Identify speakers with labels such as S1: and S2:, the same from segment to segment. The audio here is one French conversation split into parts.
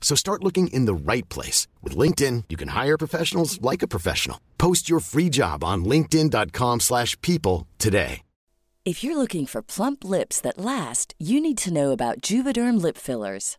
S1: So start looking in the right place. With LinkedIn, you can hire professionals like a professional. Post your free job on linkedin.com/people slash people today.
S2: If you're looking for plump lips that last, you need to know about Juvederm lip fillers.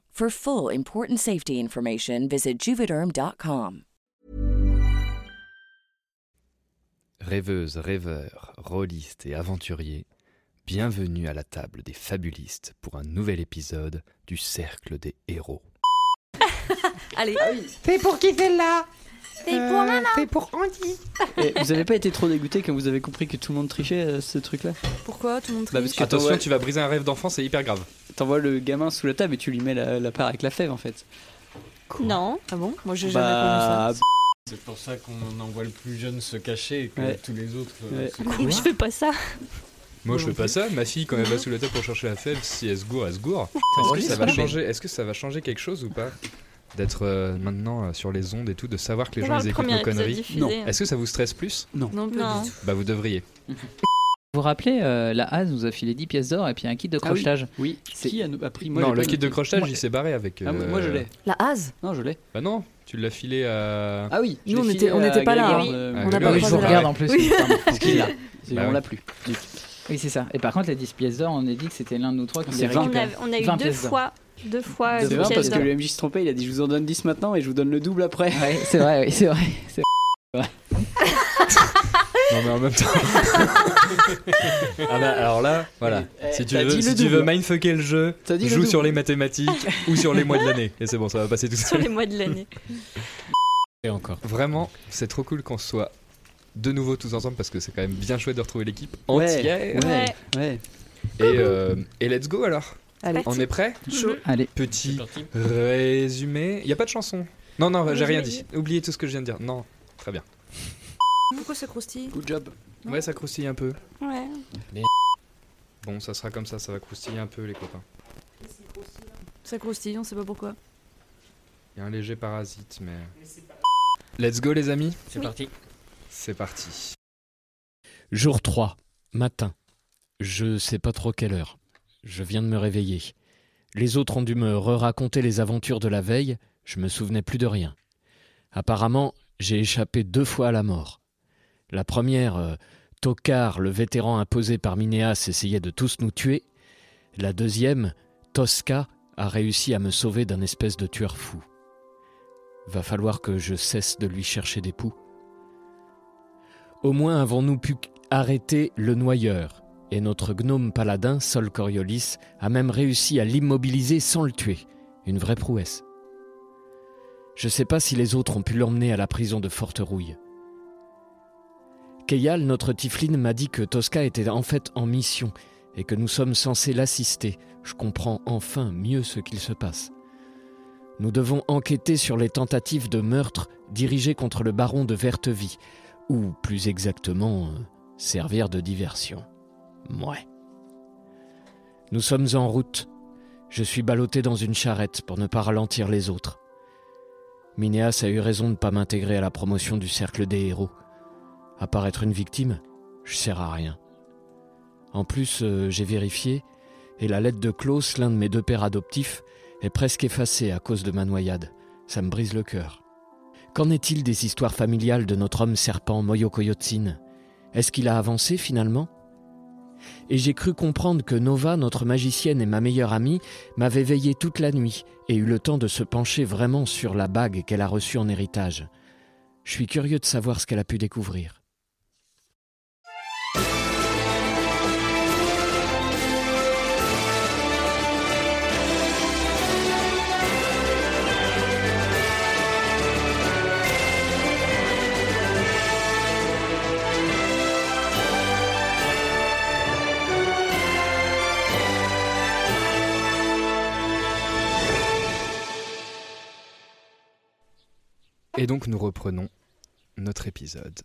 S2: For full important safety information, visit juvederm.com.
S3: Rêveuses, rêveurs, rôlistes et aventuriers, bienvenue à la table des fabulistes pour un nouvel épisode du Cercle des Héros.
S4: Allez,
S5: C'est pour qui celle-là
S4: c'est pour maman.
S5: C'est pour Andy.
S6: Et vous avez pas été trop dégoûté quand vous avez compris que tout le monde trichait euh, ce truc-là?
S4: Pourquoi tout le monde
S6: Bah, parce
S4: triche
S6: que
S7: Attention, tu vas briser un rêve d'enfant, c'est hyper grave.
S6: T'envoies le gamin sous la table et tu lui mets la, la part avec la fève en fait.
S4: Non. Ah bon? Moi j'ai jamais
S6: Bah,
S4: connu
S5: C'est pour ça qu'on envoie le plus jeune se cacher et que
S6: Ouais.
S5: tous les autres. euh,
S6: Ouais.
S4: ça. Je fais pas ça.
S7: Moi, je fais pas ça. Ma fille, quand elle va sous la table pour chercher la fève, si elle se gourre, elle se gourre. Est-ce que ça va changer Est-ce que ça va changer quelque chose ou pas? D'être euh, maintenant euh, sur les ondes et tout, de savoir que les
S4: On
S7: gens ils écoutent nos conneries.
S4: diffusé.
S6: Non.
S7: Est-ce que ça vous stresse plus?
S4: Non, pas du tout.
S7: Bah, vous devriez.
S8: Vous vous rappelez, euh, la Haz nous a filé 10 pièces d'or et puis un kit de
S6: Ah oui.
S8: crochetage.
S6: oui.
S8: C'est-
S6: Qui a, a pris moi,
S7: non,
S6: j'ai
S7: le
S6: pas
S7: kit de
S6: noté.
S7: crochetage,
S6: Moi-
S7: il s'est barré avec.
S6: Ah, moi- moi je l'ai.
S4: La hase
S6: Non, je l'ai.
S7: Bah non, tu l'as filé à.
S6: Ah oui. je
S4: Nous,
S6: l'ai
S4: on
S6: filé
S4: on
S6: à
S4: n'était pas là,
S6: Grégoire,
S4: hein.
S6: euh,
S4: On n'a
S7: oui,
S4: pas
S7: oui,
S8: je vous regarde
S4: la-
S8: en plus.
S4: Oui.
S8: pardon.
S6: Parce qu'il. C'est-
S7: Bah
S6: on
S7: oui.
S6: l'a plus.
S8: Oui, c'est ça. Et par contre, les 10 pièces d'or, on a dit que c'était l'un de nous trois qui
S6: C'est
S8: les.
S4: On a, on a eu
S8: 20
S4: deux
S8: pièces d'or.
S4: fois, deux fois
S6: C'est vrai parce que le MJ se trompait, il a dit je vous en donne 10 maintenant et je vous donne le double après.
S8: Ouais, c'est vrai, oui, c'est vrai. c'est
S7: Non, mais en même temps. ah bah, alors là, voilà.
S6: Eh,
S7: Si tu veux, si tu veux mindfucker le jeu,
S6: le
S7: joue
S6: double.
S7: sur les mathématiques ou sur les mois de l'année. Et c'est bon, ça va passer tout
S4: Sur
S7: seul.
S4: les mois de l'année.
S5: Et encore.
S7: Vraiment, c'est trop cool qu'on soit de nouveau tous ensemble parce que c'est quand même bien chouette de retrouver l'équipe
S6: Ouais,
S7: entière.
S6: ouais, ouais.
S7: Et, euh, et let's go alors.
S4: Allez.
S7: On est prêt
S4: Chaud.
S8: Allez,
S7: Petit résumé. Il y a pas de chanson. Non, non, j'ai rien dit. Oubliez tout ce que je viens de dire. Non, très bien.
S4: Pourquoi ça croustille
S6: Good job.
S7: Ouais, ça croustille un peu.
S4: Ouais.
S7: Bon, ça sera comme ça, ça va croustiller un peu les copains.
S4: Ça croustille, on sait pas pourquoi.
S7: Il y a un léger parasite, mais. Let's go les amis.
S5: C'est parti.
S7: C'est parti.
S5: Jour 3, matin. Je sais pas trop quelle heure. Je viens de me réveiller. Les autres ont dû me re-raconter les aventures de la veille, je me souvenais plus de rien. Apparemment, j'ai échappé deux fois à la mort. La première, euh, le vétéran imposé par Minéas, essayait de tous nous tuer. La deuxième, Tosca, a réussi à me sauver d'un espèce de tueur fou. Va falloir que je cesse de lui chercher des poux. Au moins avons-nous pu arrêter le noyeur, et notre gnome paladin, Sol Coriolis, a même réussi à l'immobiliser sans le tuer. Une vraie prouesse. Je sais pas si les autres ont pu l'emmener à la prison de Forterouille. Keyal, notre Tifline, m'a dit que Tosca était en fait en mission, et que nous sommes censés l'assister, je comprends enfin mieux ce qu'il se passe. Nous devons enquêter sur les tentatives de meurtre dirigées contre le baron de Vertevie, ou plus exactement, euh, servir de diversion. Mouais. Nous sommes en route. Je suis ballotté dans une charrette pour ne pas ralentir les autres. Minéas a eu raison de ne pas m'intégrer à la promotion du cercle des héros. Être une victime, je sers à rien. En plus, euh, j'ai vérifié, et la lettre de Klaus, l'un de mes deux pères adoptifs, est presque effacée à cause de ma noyade. Ça me brise le cœur. Qu'en est-il des histoires familiales de notre homme serpent Moyokoyotsin Est-ce qu'il a avancé finalement? Et j'ai cru comprendre que Nova, notre magicienne et ma meilleure amie, m'avait veillé toute la nuit et eu le temps de se pencher vraiment sur la bague qu'elle a reçue en héritage. Je suis curieux de savoir ce qu'elle a pu découvrir.
S3: Et donc nous reprenons notre épisode.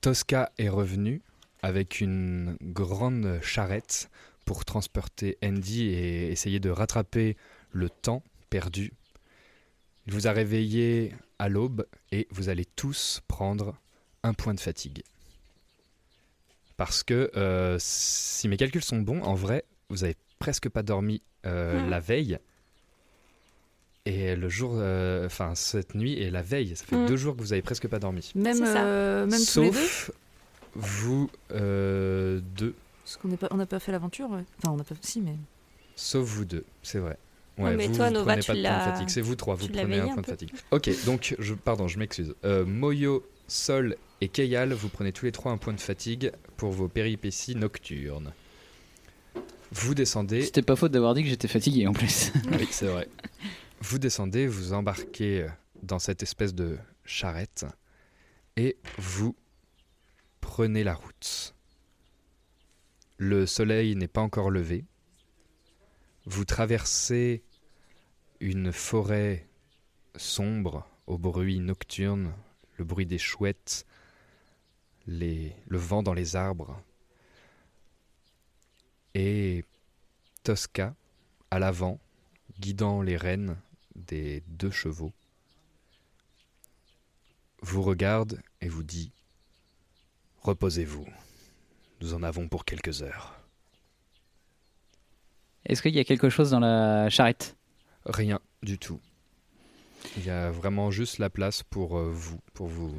S3: Tosca est revenu avec une grande charrette pour transporter Andy et essayer de rattraper le temps perdu. Il vous a réveillé à l'aube et vous allez tous prendre un point de fatigue. Parce que euh, si mes calculs sont bons, en vrai, vous avez presque pas dormi euh, la veille. Et le jour, euh, enfin cette nuit et la veille, ça fait
S4: Mm.
S3: deux jours que vous avez presque pas dormi.
S4: Même, euh, même tous les deux
S3: Sauf vous euh, deux.
S4: Parce qu'on n'est pas, on n'a pas fait l'aventure, ouais. Enfin, on n'a pas si, mais.
S3: Sauf vous deux, c'est vrai.
S9: Non,
S3: Ouais,
S9: mais
S3: vous,
S9: toi,
S3: vous
S9: Nova,
S3: prenez
S9: tu
S3: pas de point de
S9: l'as-
S3: fatigue. C'est vous trois, vous prenez un point de fatigue. Ok, donc, je, pardon, je m'excuse. Euh, Moyo, Sol et Keyal, vous prenez tous les trois un point de fatigue pour vos péripéties nocturnes. Vous descendez.
S6: C'était pas faute d'avoir dit que j'étais fatigué en plus.
S3: Oui, c'est vrai. Vous descendez, vous embarquez dans cette espèce de charrette et vous prenez la route. Le soleil n'est pas encore levé. Vous traversez une forêt sombre au bruit nocturne, le bruit des chouettes, le vent dans les arbres. Et Tosca, à l'avant, guidant les rênes des deux chevaux, vous regarde et vous dit Reposez-vous, nous en avons pour quelques heures.
S6: Est-ce qu'il y a quelque chose dans la charrette?
S3: Rien du tout. Il y a vraiment juste la place pour euh, vous, pour vous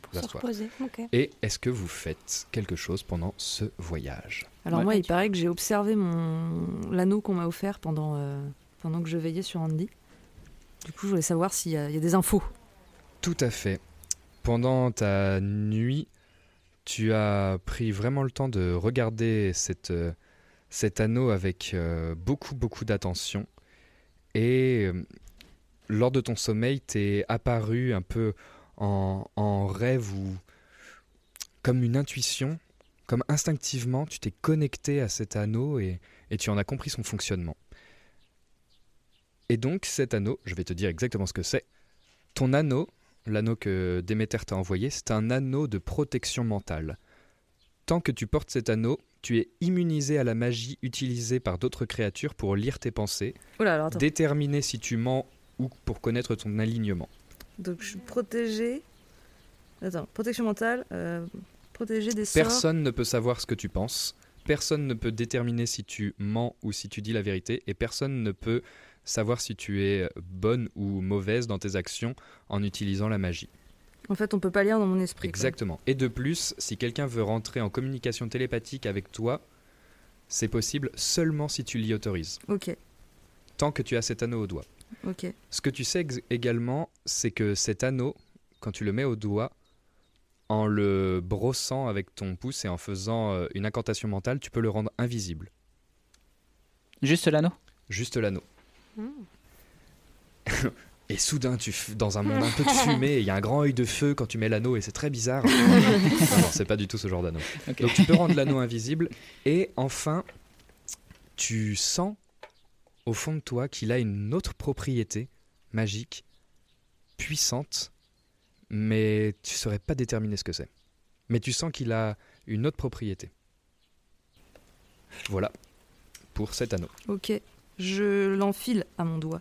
S9: Pour se reposer.
S3: Et est-ce que vous faites quelque chose pendant ce voyage?
S4: Alors,
S6: Ouais.
S4: moi, il paraît que j'ai observé mon l'anneau qu'on m'a offert pendant, euh, pendant que je veillais sur Andy. Du coup, je voulais savoir s'il y, a des infos.
S3: Tout à fait. Pendant ta nuit, tu as pris vraiment le temps de regarder cet anneau avec euh, beaucoup, beaucoup d'attention. Et euh, lors de ton sommeil, t'es apparu un peu en, en rêve ou comme une intuition, comme instinctivement, tu t'es connecté à cet anneau et tu en as compris son fonctionnement. Et donc cet anneau, je vais te dire exactement ce que c'est. Ton anneau, l'anneau que Déméter t'a envoyé, c'est un anneau de protection mentale. Tant que tu portes cet anneau, tu es immunisé à la magie utilisée par d'autres créatures pour lire tes pensées,
S4: Oh là, alors attends.
S3: déterminer si tu mens ou pour connaître ton alignement.
S4: Donc, je suis protégée. Attends, protection mentale, euh, protégée des sorts.
S3: Personne ne peut savoir ce que tu penses, personne ne peut déterminer si tu mens ou si tu dis la vérité, et personne ne peut savoir si tu es bonne ou mauvaise dans tes actions en utilisant la magie.
S4: En fait, on peut pas lire dans mon esprit. quoi.
S3: Exactement. Et de plus, si quelqu'un veut rentrer en communication télépathique avec toi, c'est possible seulement si tu l'y autorises,
S4: Ok,
S3: tant que tu as cet anneau au doigt.
S4: ok.
S3: Ce que tu sais également, c'est que cet anneau, quand tu le mets au doigt, en le brossant avec ton pouce et en faisant euh, une incantation mentale, tu peux le rendre invisible.
S6: Juste l'anneau?
S3: Juste l'anneau. Et soudain, tu dans un monde un peu de fumée, il y a un grand œil de feu quand tu mets l'anneau et c'est très bizarre. non, non, c'est pas du tout ce genre d'anneau. Donc tu peux rendre l'anneau invisible. Et enfin, tu sens au fond de toi qu'il a une autre propriété magique, puissante, mais tu saurais pas déterminer ce que c'est. Mais tu sens qu'il a une autre propriété. Voilà pour cet anneau.
S4: Ok, je l'enfile à mon doigt.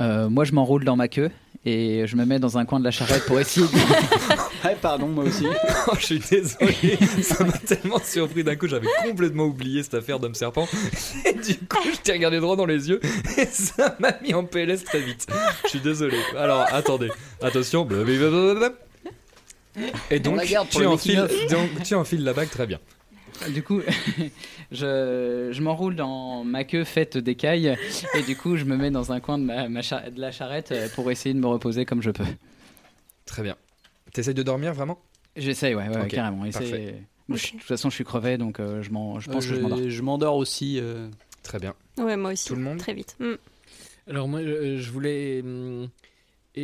S8: Euh, moi, je m'enroule dans ma queue et je me mets dans un coin de la charrette pour essayer de...
S6: Ouais, pardon, moi aussi.
S3: Oh, je suis désolé, ça m'a tellement surpris d'un coup, j'avais complètement oublié cette affaire d'homme serpent. Et du coup, je t'ai regardé droit dans les yeux et ça m'a mis en PLS très vite. Je suis désolé. Alors, attendez, attention. blablabla. Et donc, tu enfiles, donc, tu enfiles la bague très bien.
S8: Du coup, je, je m'enroule dans ma queue faite d'écailles et du coup, je me mets dans un coin de, ma, ma char- de la charrette euh, pour essayer de me reposer comme je peux.
S3: Très bien. T'essayes de dormir vraiment?
S8: J'essaye, ouais, carrément. Moi, je- De toute façon, je suis crevé, donc euh, je, m'en- je pense
S6: Euh,
S8: que je m'endors.
S6: je m'endors aussi. euh,
S3: Très bien.
S9: Ouais, moi aussi.
S3: Tout le monde?
S9: Très vite. Mm.
S5: Alors moi, je, je voulais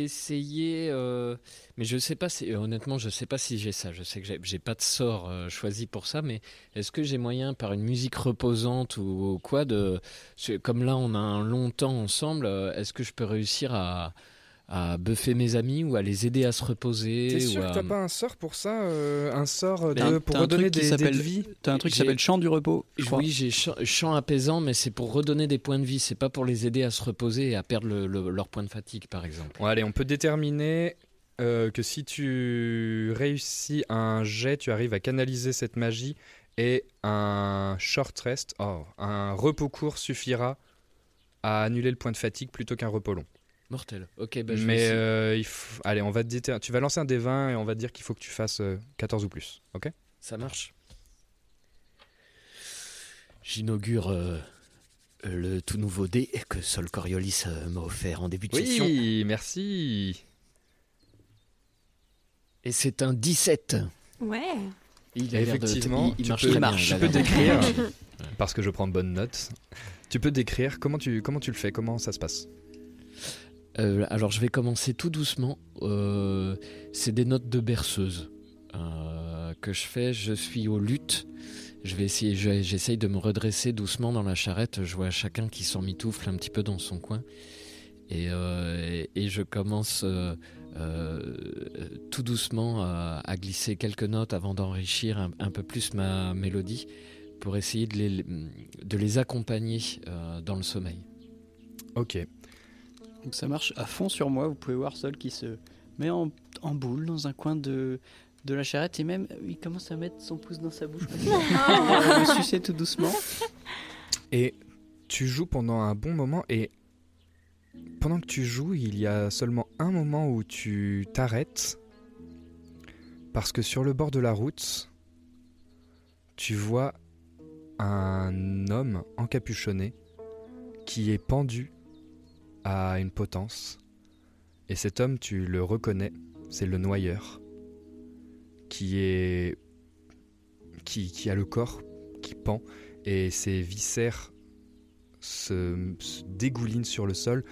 S5: essayer, euh, mais je sais pas si, euh, honnêtement, je sais pas si j'ai ça. Je sais que j'ai- pas de sort euh, choisi pour ça, mais est-ce que j'ai moyen, par une musique reposante ou, quoi, de, comme là, on a un long temps ensemble, euh, est-ce que je peux réussir à, à buffer mes amis ou à les aider à se reposer
S3: T'es
S5: ou
S3: sûr
S5: à-
S3: que t'as pas un sort pour ça euh, Un sort
S6: un-
S3: de, pour
S6: t'as un
S3: redonner
S6: truc qui
S3: des, des
S6: s'appelle-
S3: vies?
S6: T'as un truc qui s'appelle chant du repos, je crois.
S5: Oui, j'ai chant, chant apaisant, mais c'est pour redonner des points de vie. C'est pas pour les aider à se reposer et à perdre le- le- leur point de fatigue, par exemple.
S3: Bon, allez, on peut déterminer euh, que si tu réussis un jet, tu arrives à canaliser cette magie et un short rest, oh, un repos court suffira à annuler le point de fatigue plutôt qu'un repos long.
S5: Mortel. Ok, bah, je vais
S3: Mais euh, il faut- allez, on va te déter- tu vas lancer un des 20 et on va te dire qu'il faut que tu fasses euh, 14 ou plus. Ok?
S5: Ça marche. J'inaugure euh, le tout nouveau dé que Sol Coriolis euh, m'a offert en début de session.
S3: Oui, merci.
S5: Et c'est un 17.
S9: Ouais.
S5: Il a l'air de-
S3: Effectivement,
S5: il, il
S3: tu
S5: marche
S3: peux,
S5: très bien.
S3: tu peux décrire, parce que je prends bonne note, tu peux décrire comment tu, comment tu le fais, comment ça se passe?
S5: Euh, alors je vais commencer tout doucement. Euh, c'est des notes de berceuse euh, que je fais. Je suis au luth. Je vais essayer. je- J'essaye de me redresser doucement dans la charrette. Je vois chacun qui s'emmitoufle un petit peu dans son coin. Et, et, je commence tout doucement à, glisser quelques notes avant d'enrichir un, un peu plus ma mélodie pour essayer de les, de les accompagner dans le sommeil.
S3: Ok.
S6: Donc ça marche à fond sur moi. Vous pouvez voir Sol qui se met en, en boule dans un coin de, de la charrette et même euh, il commence à mettre son pouce dans sa bouche comme ça. le sucer tout doucement.
S3: Et tu joues pendant un bon moment et pendant que tu joues, il y a seulement un moment où tu t'arrêtes parce que sur le bord de la route, tu vois un homme encapuchonné qui est pendu à une potence. Et cet homme, tu le reconnais, c'est le noyeur qui est qui, qui a le corps qui pend et ses viscères se, dégoulinent sur le sol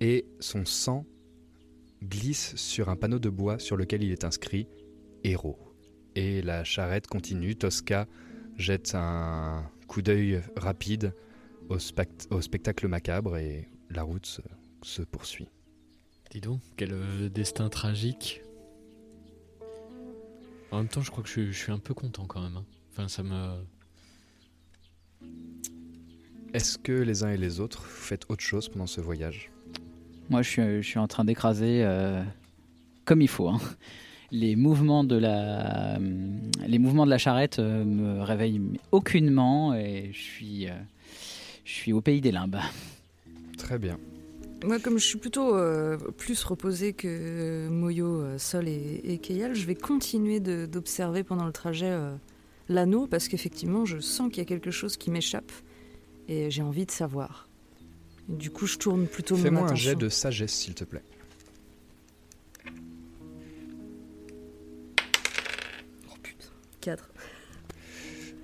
S3: et son sang glisse sur un panneau de bois sur lequel il est inscrit héros. Et la charrette continue, Tosca jette un coup d'œil rapide au, au spectacle macabre et la route se, se poursuit.
S5: Dis donc, quel euh, destin tragique. En même temps, je crois que je, suis- je suis un peu content quand même. hein. Enfin, ça me.
S3: Est-ce que les uns et les autres vous faites autre chose pendant ce voyage?
S8: Moi, je suis, je suis en train d'écraser euh, comme il faut. hein. Les mouvements de la, les mouvements de la charrette euh, me réveillent aucunement et je suis, je suis au pays des limbes.
S3: Très bien.
S4: Moi, comme je suis plutôt euh, plus reposée que Moyo, euh, Sol et, et Keyal, je vais continuer d'observer pendant le trajet euh, l'anneau parce qu'effectivement, je sens qu'il y a quelque chose qui m'échappe et j'ai envie de savoir. Et du coup, je tourne plutôt mon
S3: Fais-moi un jet de sagesse, s'il te plaît.
S4: Quatre.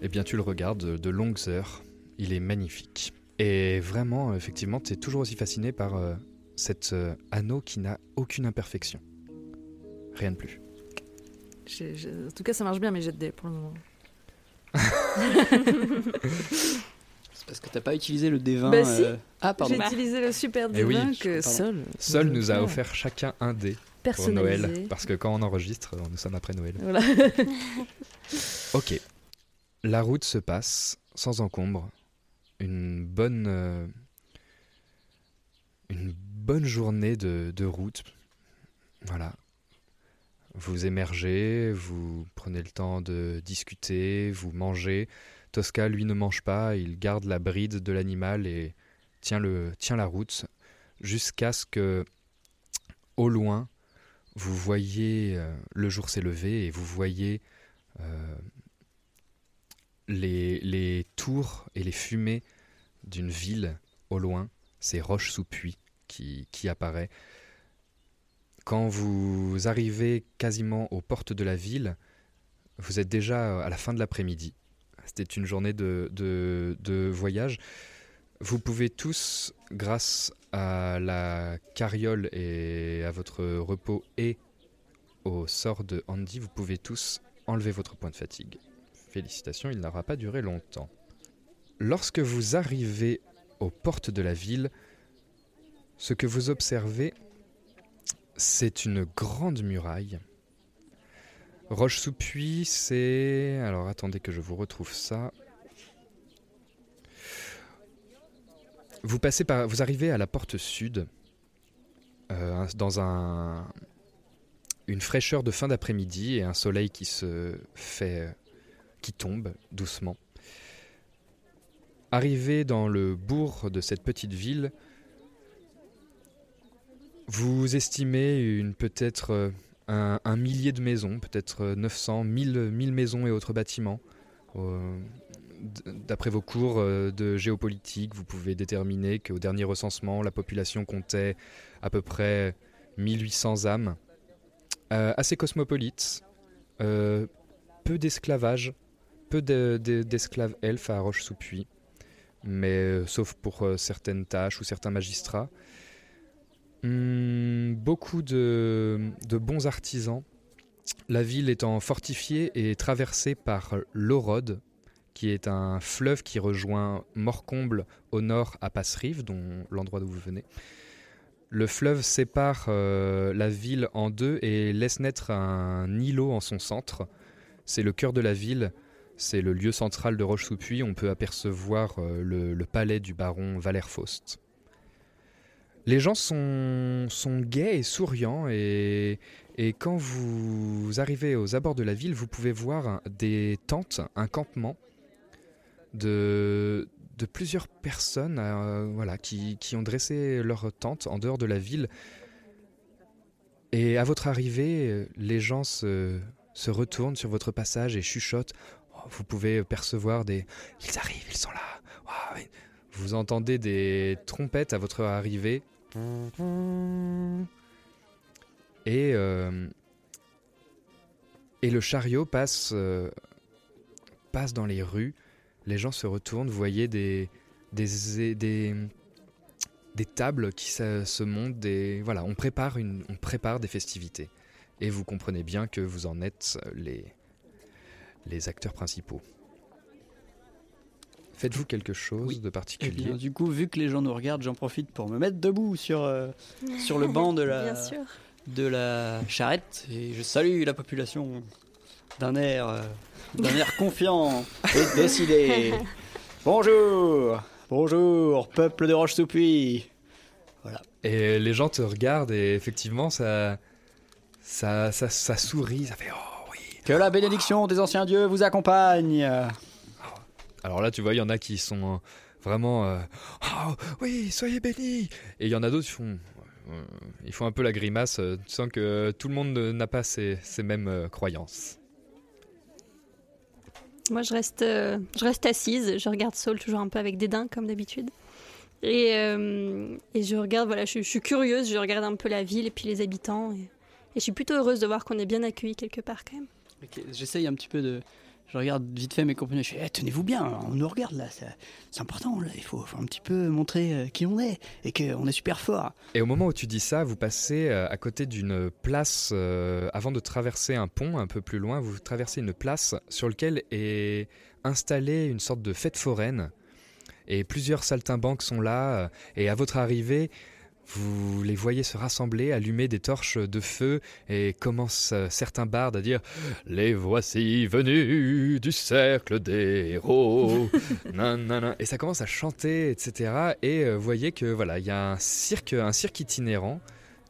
S3: Eh bien, tu le regardes de longues heures. Il est magnifique. Et vraiment, effectivement, tu es toujours aussi fasciné par euh, cet euh, anneau qui n'a aucune imperfection. Rien de plus.
S4: J'ai- j'ai- En tout cas, ça marche bien, mais j'ai de dés pour le moment.
S6: C'est parce que t'as pas utilisé le D20.
S4: Bah si.
S6: euh, Ah, pardon.
S4: J'ai utilisé le super
S3: Eh oui,
S4: divin que
S6: pardon.
S4: Sol.
S3: Sol
S4: nous
S3: a
S4: offert.
S3: offert chacun un dé pour
S4: personnalisé.
S3: Noël, parce que quand on enregistre, nous sommes après Noël.
S4: Voilà.
S3: Ok. La route se passe sans encombre. Une bonne, euh, une bonne journée de, route. Voilà. Vous émergez, vous prenez le temps de discuter, vous mangez. Tosca, lui, ne mange pas, il garde la bride de l'animal et tient la route jusqu'à ce que, au loin, vous voyez euh, le jour s'élever et vous voyez euh, les, tours et les fumées d'une ville au loin. C'est Roche sous Puy qui, qui apparaît. Quand vous arrivez quasiment aux portes de la ville, vous êtes déjà à la fin de l'après-midi. C'était une journée de, de, de voyage. Vous pouvez tous, grâce à la carriole et à votre repos et au sort de Andy, vous pouvez tous enlever votre point de fatigue. Félicitations, il n'aura pas duré longtemps. Lorsque vous arrivez aux portes de la ville, ce que vous observez, c'est une grande muraille. Roche-sous-Puy, c'est... Alors attendez que je vous retrouve ça. Vous arrivez à la porte sud, euh, dans un... une fraîcheur de fin d'après-midi et un soleil qui se fait... qui tombe doucement. Arrivé dans le bourg de cette petite ville, vous estimez une peut-être euh, un, millier de maisons, peut-être euh, 900, 1000, 1000 maisons et autres bâtiments. Euh, D'après vos cours euh, de géopolitique, vous pouvez déterminer qu'au dernier recensement, la population comptait à peu près 1800 âmes. Euh, assez cosmopolite, euh, peu d'esclavage, peu de- de- d'esclaves elfes à Roche-sous-Puy, mais euh, sauf pour euh, certaines tâches ou certains magistrats. Hum, beaucoup de, de bons artisans. La ville étant fortifiée et traversée par l'Orode, qui est un fleuve qui rejoint Morcomble au nord à Passerive, dont l'endroit d'où vous venez. Le fleuve sépare euh, la ville en deux et laisse naître un îlot en son centre. C'est le cœur de la ville, c'est le lieu central de Roche-sous-Puy. On peut apercevoir euh, le, palais du baron Valère Faust. Les gens sont, sont gais et souriants et, quand vous arrivez aux abords de la ville, vous pouvez voir des tentes, un campement de, plusieurs personnes euh, qui, ont dressé leur tente en dehors de la ville. Et à votre arrivée, euh, les gens se retournent sur votre passage et chuchotent. Vous pouvez percevoir des... Ils arrivent, ils sont là. Vous entendez des trompettes à votre arrivée. Et, euh, et le chariot passe, euh, passe dans les rues. Les gens se retournent. Vous voyez des, des, des, des tables qui se, se montent. Des, voilà, on prépare, une, on prépare des festivités. Et vous comprenez bien que vous en êtes les, les acteurs principaux. Faites-vous quelque chose
S6: Oui.
S3: de particulier?
S6: bien, du coup, vu que les gens nous regardent, j'en profite pour me mettre debout sur, euh, sur le banc de la, de la charrette et je salue la population d'un air, euh, d'un air confiant et décidé. Bonjour, bonjour, peuple de Roche-sous-Puy.
S3: Et les gens te regardent et effectivement, ça, ça, ça, ça sourit, ça fait oh.
S6: Que la bénédiction des anciens dieux vous accompagne.
S3: Alors là, tu vois, il y en a qui sont euh, vraiment euh, oh oui, soyez bénis. Et il y en a d'autres qui font, euh, ils font un peu la grimace. tu sens que tout le monde n'a pas ces, ces mêmes euh, croyances.
S9: Moi, je reste, euh, je reste assise. Je regarde Saul toujours un peu avec dédain, comme d'habitude. Et, euh, et je regarde, voilà, je, je suis curieuse. Je regarde un peu la ville et puis les habitants. Et, et je suis plutôt heureuse de voir qu'on est bien accueillis quelque part, quand même.
S6: J'essaye un petit peu de. je regarde vite fait mes compagnons. Je fais, eh, tenez-vous bien, on nous regarde là. C'est important. Il faut, un petit peu montrer euh, qui on est et qu'on est super fort.
S3: Et au moment où tu dis ça, vous passez euh, à côté d'une place, euh, avant de traverser un pont un peu plus loin, vous traversez une place sur laquelle est installée une sorte de fête foraine. Et plusieurs saltimbanques sont là. Et à votre arrivée, vous les voyez se rassembler, allumer des torches de feu et commencent euh, certains bardes à dire Les voici venus du cercle des héros. Nanana. Et ça commence à chanter, etc. Et euh, vous voyez que voilà, il y a un cirque, un cirque itinérant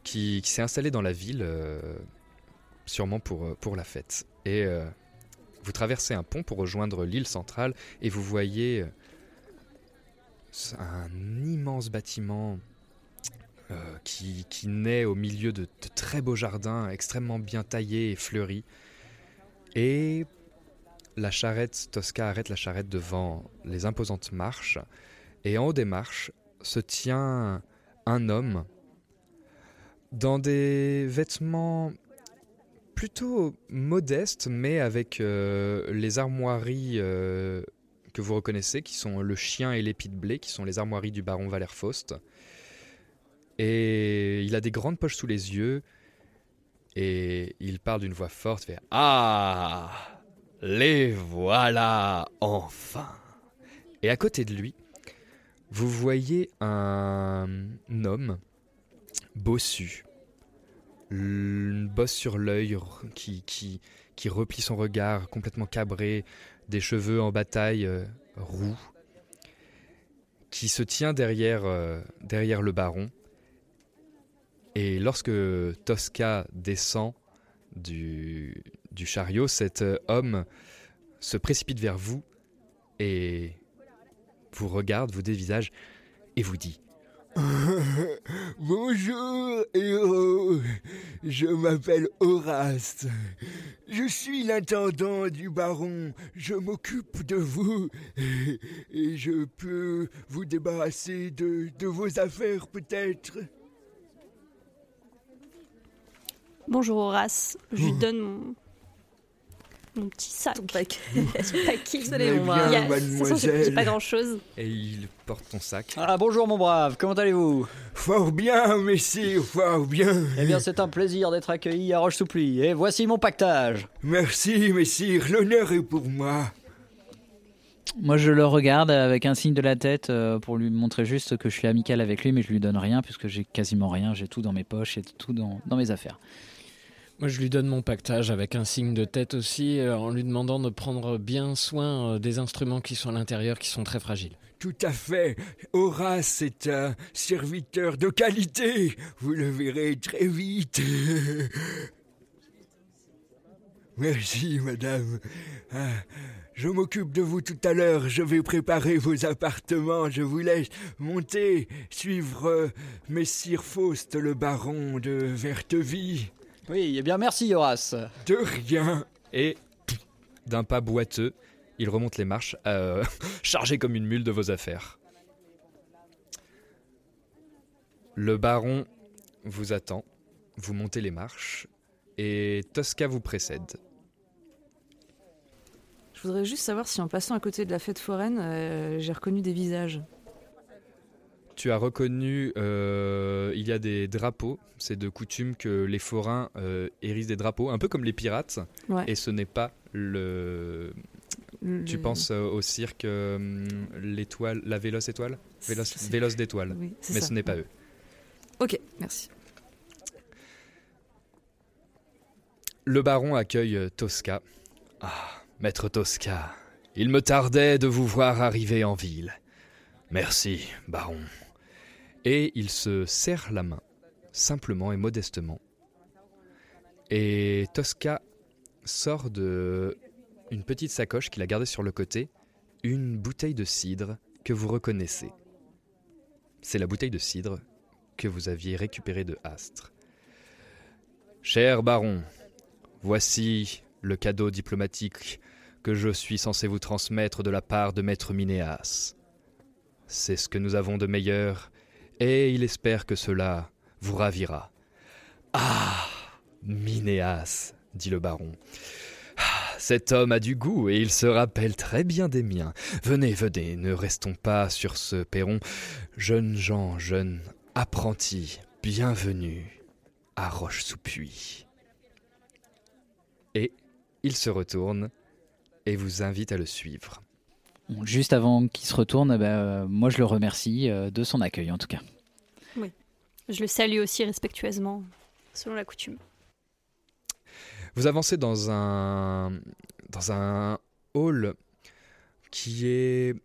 S3: qui, qui s'est installé dans la ville, euh, sûrement pour, pour la fête. Et euh, vous traversez un pont pour rejoindre l'île centrale et vous voyez un immense bâtiment euh, qui, naît au milieu de, très beaux jardins extrêmement bien taillés et fleuris. Et la charrette, Tosca arrête la charrette devant les imposantes marches. Et en haut des marches se tient un homme dans des vêtements plutôt modestes, mais avec euh, les armoiries euh, que vous reconnaissez, qui sont le chien et l'épi de blé, qui sont les armoiries du baron Valerfaust. Et il a des grandes poches sous les yeux, et il parle d'une voix forte, fait Ah Les voilà enfin Et à côté de lui, vous voyez un homme bossu, une bosse sur l'œil qui, qui, qui replie son regard, complètement cabré, des cheveux en bataille euh, roux, qui se tient derrière, euh, derrière le baron. Et lorsque Tosca descend du, chariot, cet euh, homme se précipite vers vous et vous regarde, vous dévisage et vous dit
S10: Bonjour, héros. Je m'appelle Horace. Je suis l'intendant du baron. Je m'occupe de vous. Et je peux vous débarrasser de vos affaires, peut-être?
S9: Bonjour Horace, je lui donne mon, mon petit sac.
S4: Ton paquet. Salut, mon
S9: Il y a-
S4: brave.
S9: de toute façon, j'ai- j'ai
S10: mademoiselle.
S9: pas grand chose.
S3: Et il porte ton sac.
S6: Ah, bonjour mon brave, comment allez-vous?
S10: Fort bien, messire, fort bien.
S6: Eh bien, c'est un plaisir d'être accueilli à Roche-Soupli. Et voici mon pactage.
S10: Merci, messire, l'honneur est pour moi.
S8: Moi, je le regarde avec un signe de la tête euh, pour lui montrer juste que je suis amical avec lui, mais je lui donne rien puisque j'ai quasiment rien. J'ai tout dans mes poches et tout dans, dans mes affaires.
S5: Moi, je lui donne mon pactage avec un signe de tête aussi, euh, en lui demandant de prendre bien soin euh, des instruments qui sont à l'intérieur, qui sont très fragiles.
S10: Tout à fait. Horace est un serviteur de qualité. Vous le verrez très vite. Merci, madame. Ah, je m'occupe de vous tout à l'heure. Je vais préparer vos appartements. Je vous laisse monter, suivre euh, Messire Faust, le baron de Vertevie.
S6: Oui, eh bien, merci Horace.
S10: De rien.
S3: Et d'un pas boiteux, il remonte les marches, euh, chargé comme une mule de vos affaires. Le baron vous attend, vous montez les marches, et Tosca vous précède.
S4: Je voudrais juste savoir si en passant à côté de la fête foraine, euh, j'ai reconnu des visages.
S3: Tu as reconnu, euh, il y a des drapeaux, c'est de coutume que les forains euh, hérissent des drapeaux, un peu comme les pirates,
S4: Ouais.
S3: et ce n'est pas le...
S4: Le-
S3: Tu penses euh, au cirque, euh, l'étoile, la Véloce étoile? Véloce, d'étoile,
S4: Oui,
S3: mais
S4: ça.
S3: ce n'est pas eux.
S4: Ok, merci.
S3: Le baron accueille Tosca. Ah, maître Tosca, il me tardait de vous voir arriver en ville. Merci, baron. Et il se serre la main, simplement et modestement. Et Tosca sort de une petite sacoche qu'il a gardée sur le côté, une bouteille de cidre que vous reconnaissez. C'est la bouteille de cidre que vous aviez récupérée de Astre. Cher baron, Voici le cadeau diplomatique que je suis censé vous transmettre de la part de maître Minéas. C'est ce que nous avons de meilleur, et il espère que cela vous ravira. Ah, Minéas, dit le baron. Ah, cet homme a du goût et il se rappelle très bien des miens. Venez, venez, ne restons pas sur ce perron. Jeunes gens, jeunes apprentis, bienvenue à Roche-sous-Puy. Et il se retourne et vous invite à le suivre.
S8: Juste avant qu'il se retourne, bah, euh, moi je le remercie euh, de son accueil en tout cas.
S9: Je le salue aussi respectueusement, selon la coutume.
S3: Vous avancez dans un dans un hall qui est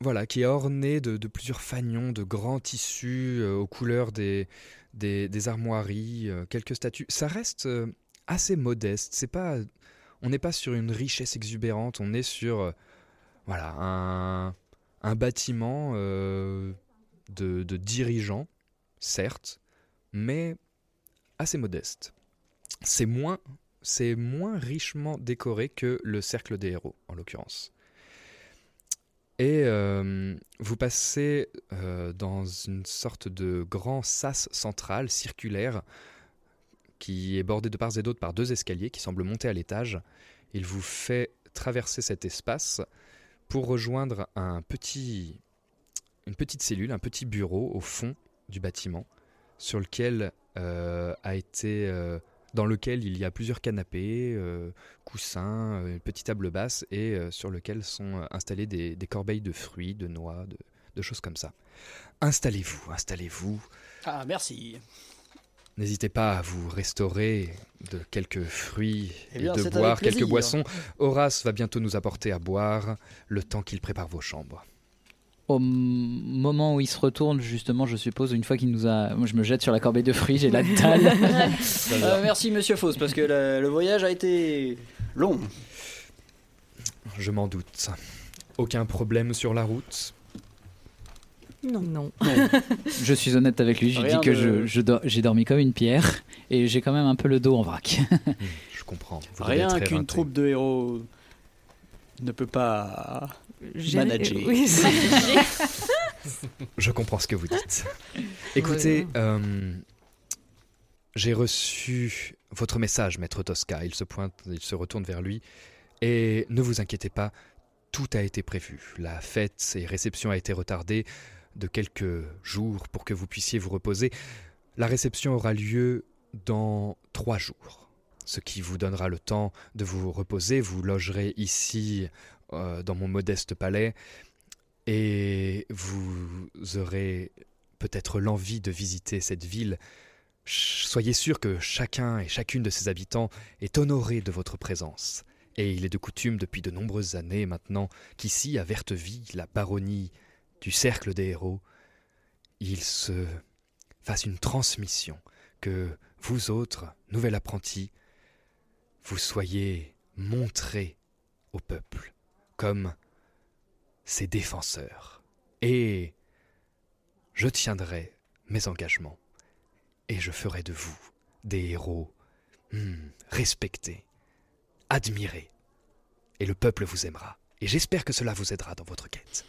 S3: voilà qui est orné de, de plusieurs fanions de grands tissus euh, aux couleurs des des, des armoiries, euh, quelques statues. Ça reste euh, assez modeste. C'est pas on n'est pas sur une richesse exubérante. On est sur euh, voilà un bâtiment euh, de, dirigeants, certes, mais assez modeste. C'est moins c'est moins richement décoré que le cercle des héros, en l'occurrence. Et euh, vous passez euh, dans une sorte de grand sas central, circulaire, qui est bordé de part et d'autre par deux escaliers qui semblent monter à l'étage. Il vous fait traverser cet espace pour rejoindre une petite cellule, un petit bureau au fond du bâtiment, sur lequel euh, a été euh, dans lequel il y a plusieurs canapés, euh, coussins, une petite table basse et sur lequel sont installées des, corbeilles de fruits, de noix, de choses comme ça. Installez-vous, installez-vous.
S6: Ah, merci.
S3: N'hésitez pas à vous restaurer de quelques fruits
S6: Eh
S3: et de boire quelques boissons. Horace va bientôt nous apporter à boire le temps qu'il prépare vos chambres.
S8: Au moment où il se retourne, justement, je suppose, une fois qu'il nous a. Moi je me jette sur la corbeille de fruits, j'ai la dalle.
S6: Euh, merci, monsieur Fauss, parce que le, le voyage a été long.
S3: Je m'en doute. Aucun problème sur la route
S4: Non. Non.
S8: je suis honnête avec lui, je lui
S6: Rien
S8: dis que
S6: de-
S8: je- je dors- j'ai dormi comme une pierre et j'ai quand même un peu le dos en vrac.
S3: Je comprends. Vous
S6: Rien qu'une troupe de héros ne peut pas
S4: Gérer-
S6: manager.
S4: Oui,
S3: Je comprends ce que vous dites. Écoutez, euh, j'ai reçu votre message, maître Tosca. Il se pointe, il se retourne vers lui. Et ne vous inquiétez pas, tout a été prévu. La fête et réception a été retardée de quelques jours pour que vous puissiez vous reposer. La réception aura lieu dans trois jours, ce qui vous donnera le temps de vous reposer. Vous logerez ici, euh, dans mon modeste palais, et vous aurez peut-être l'envie de visiter cette ville. Soyez sûr que chacun et chacune de ses habitants est honoré de votre présence. Et il est de coutume depuis de nombreuses années maintenant qu'ici, à Verteville, la baronnie du cercle des héros, il se fasse une transmission, que vous autres, nouvel apprenti, vous soyez montrés au peuple comme ses défenseurs. Et je tiendrai mes engagements et je ferai de vous des héros hmm, respectés, admirés. Et le peuple vous aimera. Et j'espère que cela vous aidera dans votre quête.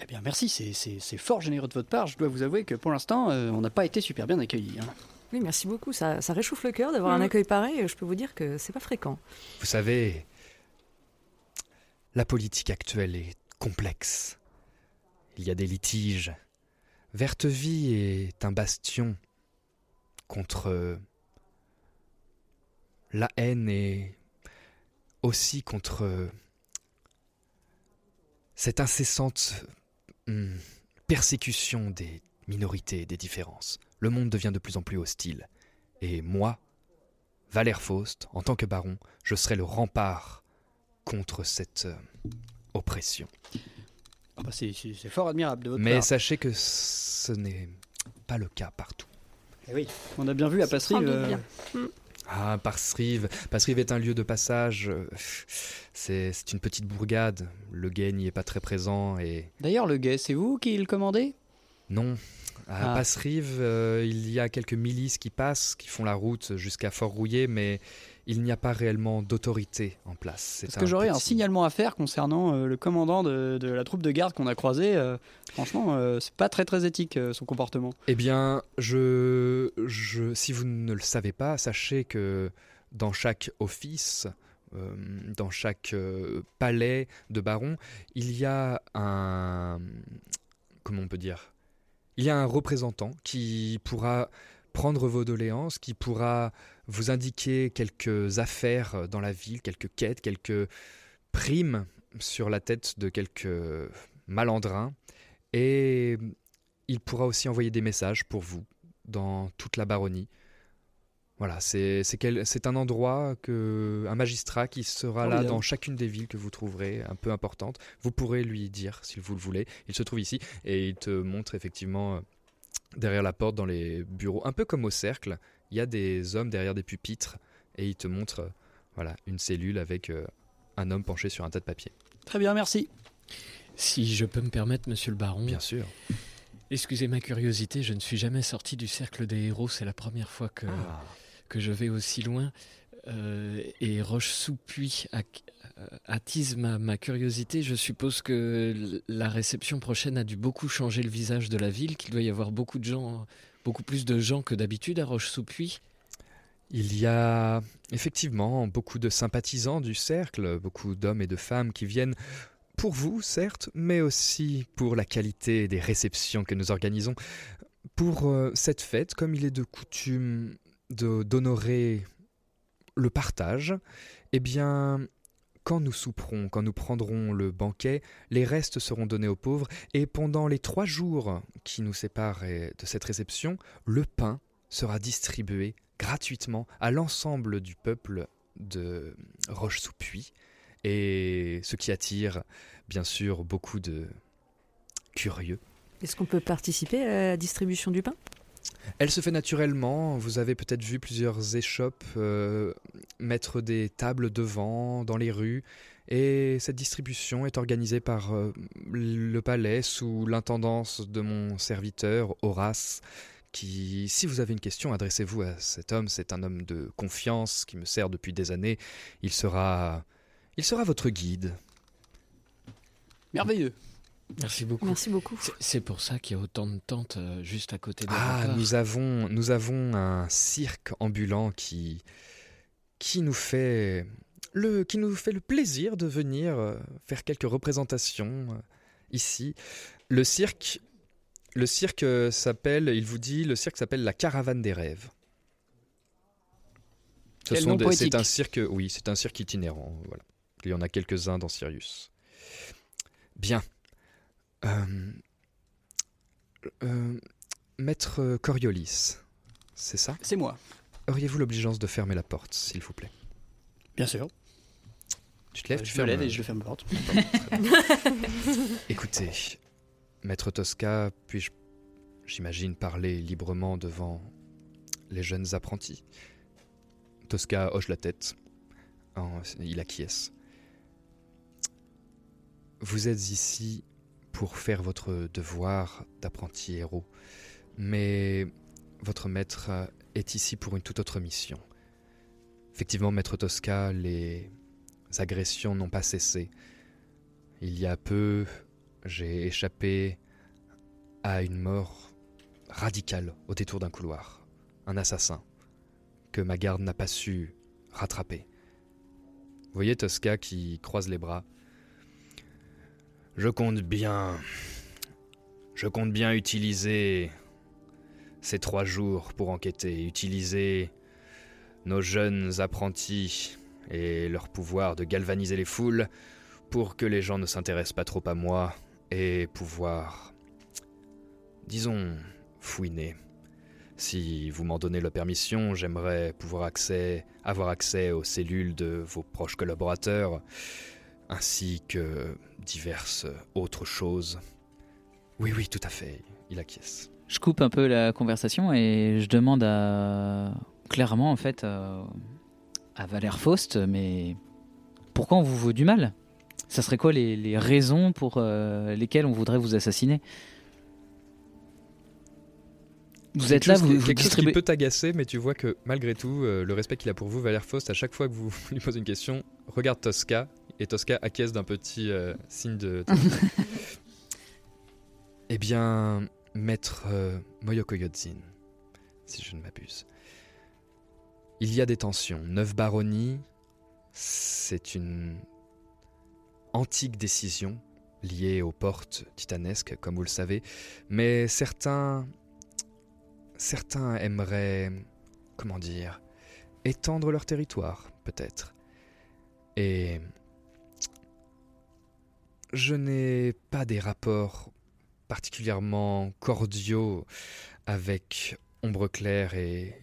S6: Eh bien, merci, c'est- fort généreux de votre part. Je dois vous avouer que pour l'instant, euh, on n'a pas été super bien accueillis. hein.
S4: Oui, merci beaucoup. Ça, ça réchauffe le cœur d'avoir un
S9: Mhm.
S4: accueil pareil. Je peux vous dire que c'est pas fréquent.
S3: Vous savez, la politique actuelle est complexe. Il y a des litiges. Verteville est un bastion contre la haine et aussi contre cette incessante hum, persécution des minorités et des différences. Le monde devient de plus en plus hostile. Et moi, Valère Faust, en tant que baron, je serai le rempart contre cette euh, oppression.
S6: Ah bah, c'est c'est- c'est fort admirable de votre
S3: Mais
S6: part.
S3: sachez que ce n'est pas le cas partout.
S6: Eh oui, on a bien vu à
S9: Sans
S6: Passerie. euh,
S9: bien.
S3: Ah, Parsrive. Parsrive est un lieu de passage. euh, C'est c'est une petite bourgade. Le guet n'y est pas très présent et
S6: D'ailleurs, le guet, c'est vous qui le commandez?
S3: Non. À
S6: Ah.
S3: Passerive, euh, il y a quelques milices qui passent, qui font la route jusqu'à Fort-Rouillé, mais il n'y a pas réellement d'autorité en place. C'est
S6: Parce que j'aurais un signalement à faire concernant euh, le commandant de, de la troupe de garde qu'on a croisé. euh, franchement, euh, c'est pas très très éthique euh, son comportement.
S3: Eh bien, je, je, si vous ne le savez pas, sachez que dans chaque office, dans chaque palais de baron, il y a un... Comment on peut dire? Il y a un représentant qui pourra prendre vos doléances, qui pourra vous indiquer quelques affaires dans la ville, quelques quêtes, quelques primes sur la tête de quelques malandrins. Et il pourra aussi envoyer des messages pour vous dans toute la baronnie. Voilà, c'est un endroit, que, un magistrat qui sera là dans chacune des villes que vous trouverez, un peu importantes. Vous pourrez lui dire, si vous le voulez. Il se trouve ici et il te montre effectivement euh, derrière la porte, dans les bureaux, un peu comme au cercle, il y a des hommes derrière des pupitres et il te montre euh, voilà, une cellule avec euh, un homme penché sur un tas de papier.
S6: Très bien, merci.
S5: Si je peux me permettre, monsieur le baron.
S3: Bien sûr.
S5: Excusez ma curiosité, je ne suis jamais sorti du cercle des héros, c'est la première fois que. Ah que je vais aussi loin. Euh, et Roche euh, attise ma, ma, curiosité. Je suppose que la réception prochaine a dû beaucoup changer le visage de la ville, qu'il doit y avoir beaucoup de gens, beaucoup plus de gens que d'habitude à Roche sous puits.
S3: Il y a effectivement beaucoup de sympathisants du cercle, beaucoup d'hommes et de femmes qui viennent pour vous, certes, mais aussi pour la qualité des réceptions que nous organisons. Pour euh, cette fête, comme il est de coutume d'honorer le partage, eh bien, quand nous souperons, quand nous prendrons le banquet, les restes seront donnés aux pauvres, et pendant les trois jours qui nous séparent de cette réception, le pain sera distribué gratuitement à l'ensemble du peuple de Roche-sous-Puy, et ce qui attire bien sûr beaucoup de curieux.
S4: Est-ce qu'on peut participer à la distribution du pain?
S3: Elle se fait naturellement. Vous avez peut-être vu plusieurs échoppes euh, mettre des tables devant, dans les rues. Et cette distribution est organisée par euh, le palais sous l'intendance de mon serviteur Horace, qui, si vous avez une question, adressez-vous à cet homme. C'est un homme de confiance qui me sert depuis des années. Il sera, il sera votre guide.
S6: Merveilleux.
S5: Merci beaucoup.
S4: Merci beaucoup.
S5: C'est pour ça qu'il y a autant de tentes euh, juste à côté de
S3: Ah, nous avons, nous avons un cirque ambulant qui, qui, nous fait le, qui nous fait le plaisir de venir euh, faire quelques représentations euh, ici. Le cirque, le cirque s'appelle, il vous dit, le cirque s'appelle la Caravane des rêves. C'est un cirque, oui, c'est un cirque itinérant. Voilà. Il y en a quelques-uns dans Sirius. Bien. Euh, euh, Maître Coriolis, c'est ça?
S6: C'est moi.
S3: Auriez-vous l'obligeance de fermer la porte, s'il vous plaît?
S6: Bien sûr.
S3: Tu te lèves,
S6: euh,
S3: tu
S6: je fermes. et je ferme la porte.
S3: Écoutez, Maître Tosca, puis-je, j'imagine, parler librement devant les jeunes apprentis? Tosca hoche la tête. il acquiesce. Vous êtes ici pour faire votre devoir d'apprenti héros. Mais votre maître est ici pour une toute autre mission. Effectivement, maître Tosca, les agressions n'ont pas cessé. Il y a peu, j'ai échappé à une mort radicale au détour d'un couloir. Un assassin que ma garde n'a pas su rattraper. Voyez Tosca qui croise les bras je compte bien. Je compte bien utiliser ces trois jours pour enquêter, utiliser nos jeunes apprentis et leur pouvoir de galvaniser les foules pour que les gens ne s'intéressent pas trop à moi et pouvoir, disons, fouiner. Si vous m'en donnez la permission, j'aimerais pouvoir accès, avoir accès aux cellules de vos proches collaborateurs, ainsi que diverses autres choses. Oui, oui, tout à fait, il acquiesce.
S8: Je coupe un peu la conversation et je demande à clairement en fait à, Valère Faust, mais pourquoi on vous veut du mal? Ça serait quoi les, raisons pour euh, lesquelles on voudrait vous assassiner?
S3: Vous êtes là, vous, quelque chose qui peut t'agacer, mais tu vois que malgré tout, euh, le respect qu'il a pour vous, Valère Faust, à chaque fois que vous lui posez une question, regarde Tosca et Tosca acquiesce d'un petit euh, signe de. eh bien, maître euh, si je ne m'abuse. Il y a des tensions. Neuf baronnies, C'est une antique décision liée aux portes titanesques, comme vous le savez, mais certains certains aimeraient comment dire étendre leur territoire, peut-être. Et je n'ai pas des rapports particulièrement cordiaux avec Ombre Claire et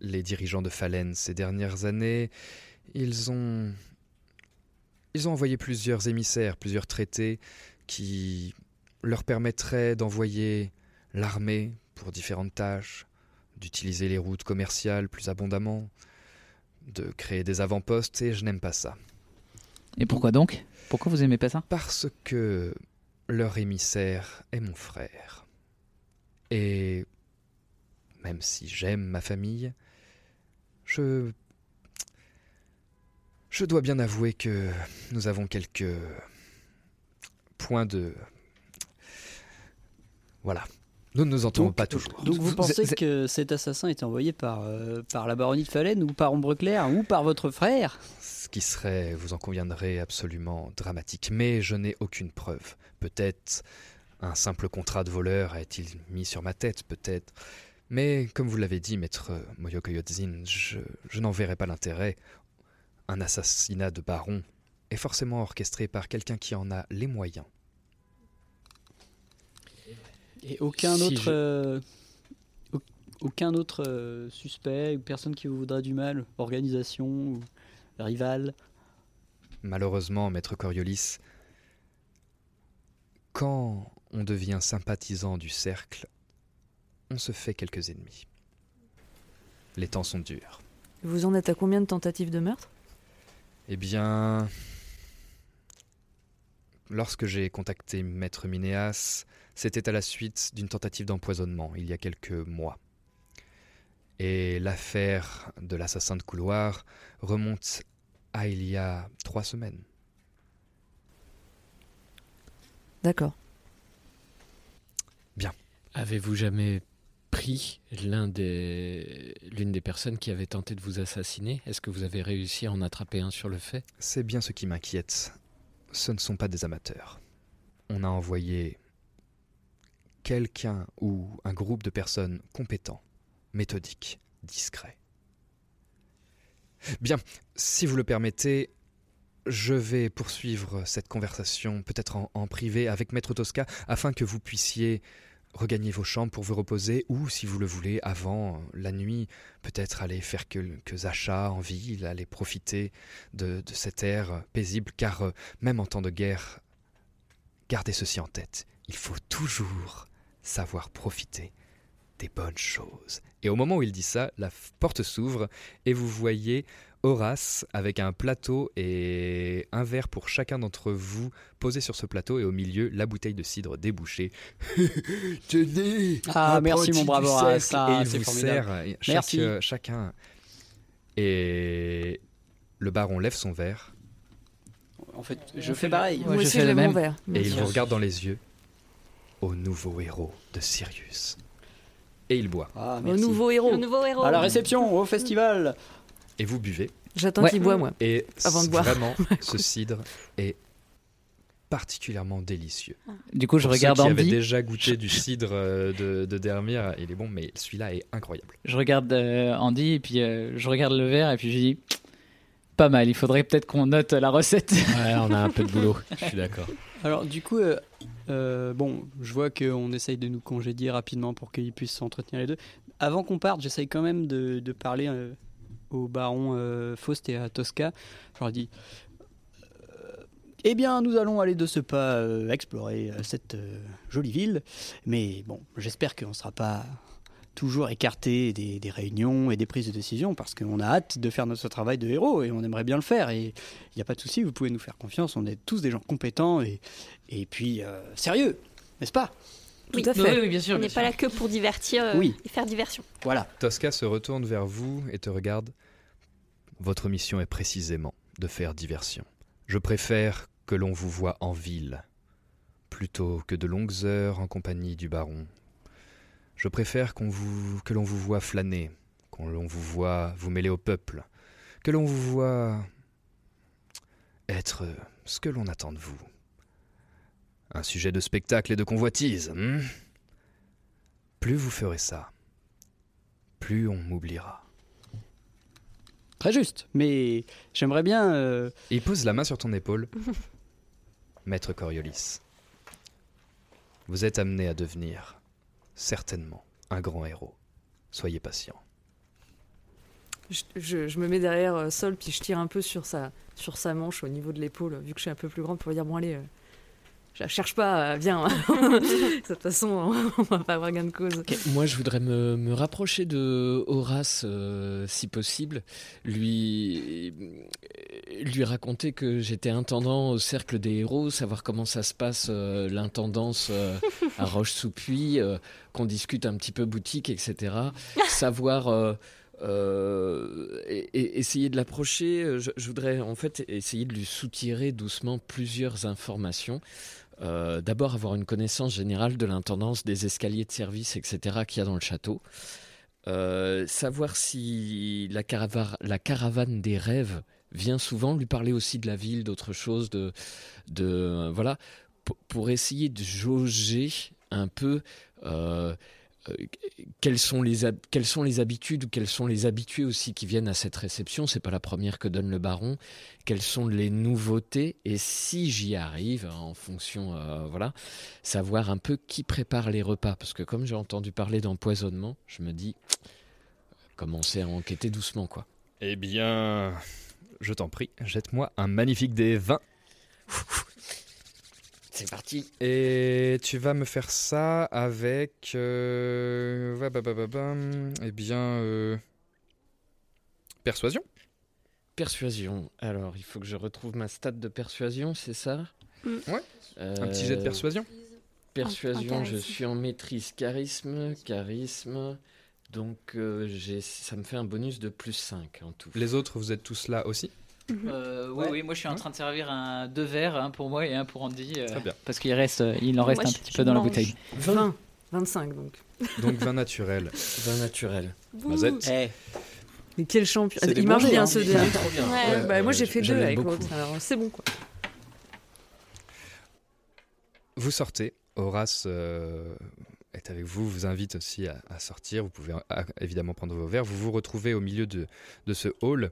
S3: les dirigeants de Falen ces dernières années. Ils ont ils ont envoyé plusieurs émissaires, plusieurs traités qui leur permettraient d'envoyer l'armée pour différentes tâches, d'utiliser les routes commerciales plus abondamment, de créer des avant-postes, et je n'aime pas ça.
S8: Et pourquoi donc? Pourquoi vous aimez pas ça?
S3: Parce que leur émissaire est mon frère. Et même si j'aime ma famille, je... Je dois bien avouer que nous avons quelques points de... Voilà. Nous ne nous entendons
S6: Donc-
S3: pas toujours.
S6: Donc vous pensez que cet assassin était envoyé par, euh, par la baronnie de Falaine ou par Ombre Claire ou par votre frère?
S3: Ce qui serait, vous en conviendrez, absolument dramatique. Mais je n'ai aucune preuve. Peut-être un simple contrat de voleur a-t-il mis sur ma tête, peut-être. Mais comme vous l'avez dit, maître Moyoko Yodzin, je, je n'en verrai pas l'intérêt. Un assassinat de baron est forcément orchestré par quelqu'un qui en a les moyens.
S6: Et aucun
S5: Si
S6: autre,
S5: je-
S6: euh, au- aucun autre euh, suspect ou personne qui vous voudra du mal, organisation ou rival.
S3: Malheureusement, maître Coriolis, quand on devient sympathisant du cercle, on se fait quelques ennemis. Les temps sont durs.
S4: Vous en êtes à combien de tentatives de meurtre?
S3: Eh bien, lorsque j'ai contacté maître Minéas, c'était à la suite d'une tentative d'empoisonnement il y a quelques mois. Et l'affaire de l'assassin de couloir remonte à il y a trois semaines.
S4: D'accord.
S5: Avez-vous jamais pris l'un des l'une des personnes qui avait tenté de vous assassiner? Est-ce que vous avez réussi à en attraper un sur le fait?
S3: C'est bien ce qui m'inquiète. Ce ne sont pas des amateurs. On a envoyé quelqu'un ou un groupe de personnes compétents, méthodiques, discrets. Bien, si vous le permettez, je vais poursuivre cette conversation peut-être en, privé avec Maître Tosca afin que vous puissiez regagner vos chambres pour vous reposer ou, si vous le voulez, avant la nuit, peut-être aller faire quelques achats en ville, aller profiter de, de cet air paisible, car euh, même en temps de guerre, gardez ceci en tête, il faut toujours savoir profiter des bonnes choses. Et au moment où il dit ça, la porte s'ouvre et vous voyez Horace avec un plateau et un verre pour chacun d'entre vous posé sur ce plateau et au milieu la bouteille de cidre débouchée.
S10: Tenez
S6: Ah, merci, mon brave Horace. Ah,
S3: et il
S6: c'est
S3: vous
S6: formidable.
S3: sert euh, chaque-
S6: Merci.
S3: euh, chacun. Et le baron lève son verre
S6: En fait, je fais pareil.
S8: Ouais,
S4: Moi
S8: je
S4: aussi,
S8: fais
S4: je
S8: le
S4: lève
S8: même.
S4: mon verre.
S3: et il vous regarde dans les yeux au nouveau héros de Sirius. Et il boit.
S6: Ah,
S4: Au nouveau héros.
S9: Le nouveau héros.
S6: À la réception, au festival.
S3: Et vous buvez.
S4: J'attends
S8: Ouais.
S4: qu'il boit, moi.
S3: Et
S4: Avant de boire.
S3: vraiment, ce cidre est particulièrement délicieux.
S8: Du coup, je
S3: Pour
S8: regarde
S3: ceux qui
S8: Andy.
S3: déjà goûté du cidre euh, de, de Dermir, il est bon, mais celui-là est incroyable.
S8: Je regarde euh, Andy et puis euh, je regarde le verre et puis je dis pas mal. Il faudrait peut-être qu'on note la recette.
S5: Ouais, on a un peu de boulot. Je suis d'accord.
S6: Alors, du coup, euh, euh, bon, je vois qu'on essaye de nous congédier rapidement pour qu'ils puissent s'entretenir les deux. Avant qu'on parte, j'essaye quand même de, parler euh, au baron Faust et à Tosca. Je leur dis Eh bien, nous allons aller de ce pas explorer cette jolie ville. Mais bon, j'espère qu'on ne sera pas toujours écarté des, des réunions et des prises de décision parce qu'on a hâte de faire notre travail de héros et on aimerait bien le faire. Et il n'y a pas de souci, vous pouvez nous faire confiance. On est tous des gens compétents et, et puis euh, sérieux, n'est-ce pas?
S4: Tout à fait.
S8: bien sûr.
S9: On n'est pas là que pour divertir euh,
S6: Oui.
S9: et faire diversion.
S6: Voilà.
S3: Tosca se retourne vers vous et te regarde. Votre mission est précisément de faire diversion. Je préfère que l'on vous voie en ville, plutôt que de longues heures en compagnie du baron. Je préfère qu'on vous, que l'on vous voie flâner, qu'on l'on vous voit vous mêler au peuple, que l'on vous voit être ce que l'on attend de vous. Un sujet de spectacle et de convoitise. hmm? Plus vous ferez ça, plus on m'oubliera.
S6: Très juste, mais j'aimerais bien. euh,
S3: il pose la main sur ton épaule. Maître Coriolis, vous êtes amené à devenir, certainement, un grand héros. Soyez patient.
S4: Je, me mets derrière euh, Sol, puis je tire un peu sur sa, sur sa manche au niveau de l'épaule, vu que je suis un peu plus grande, pour dire Bon, allez, euh, je la cherche pas, euh, viens. de toute façon, on va pas avoir gain de cause.
S5: Moi, je voudrais me, me rapprocher de Horace, euh, si possible, lui, lui raconter que j'étais intendant au cercle des héros, savoir comment ça se passe, euh, l'intendance euh, à Roche-sous-Puy, euh, qu'on discute un petit peu boutique, etc. savoir. euh, euh, et, et essayer de l'approcher, je, je voudrais en fait essayer de lui soutirer doucement plusieurs informations. Euh, D'abord avoir une connaissance générale de l'intendance des escaliers de service, etc. qu'il y a dans le château. Euh, savoir si la, carava- la caravane des rêves vient souvent, lui parler aussi de la ville, d'autres choses, de, de euh, voilà, pour, essayer de jauger un peu quelles sont les hab- quelles sont les habitudes ou quels sont les habitués aussi qui viennent à cette réception? C'est pas la première que donne le baron. Quelles sont les nouveautés? Et si j'y arrive en fonction, euh, voilà, savoir un peu qui prépare les repas parce que comme j'ai entendu parler d'empoisonnement, je me dis commencer à enquêter doucement quoi.
S3: Eh bien, je t'en prie, jette-moi un magnifique des 20.
S5: C'est parti.
S3: Et tu vas me faire ça avec. Euh, va, ba, ba, ba, bam, eh bien. euh, persuasion
S5: Persuasion. Alors, il faut que je retrouve ma stat de persuasion, c'est ça?
S9: Mm.
S3: Ouais. Un petit jet de
S5: Euh,
S3: persuasion
S5: Persuasion, je suis en maîtrise charisme, charisme. Donc, euh, j'ai- ça me fait un bonus de plus 5 en tout.
S3: Les autres, vous êtes tous là aussi?
S8: Euh, oui,
S5: Ouais.
S8: oui, moi je suis en train de servir un, deux verres, un pour moi et un pour Andy. euh,
S3: Très bien.
S8: Parce qu'il reste, euh, il en reste
S9: Moi,
S8: un
S9: je-
S8: petit
S9: je
S8: peu dans la bouteille.
S4: 20, 25 donc.
S3: Donc 20 naturel.
S5: 20 naturel.
S3: Mazette.
S6: Eh,
S4: Mais quel champion Il marche
S6: bons
S4: bien
S6: hein.
S4: ce dé.
S9: Ouais.
S4: Ouais, bah, moi j'ai fait deux avec l'autre, alors c'est bon quoi.
S3: Vous sortez. Horace euh, est avec vous, vous invite aussi à, à sortir. Vous pouvez évidemment prendre vos verres. Vous vous retrouvez au milieu de, de ce hall.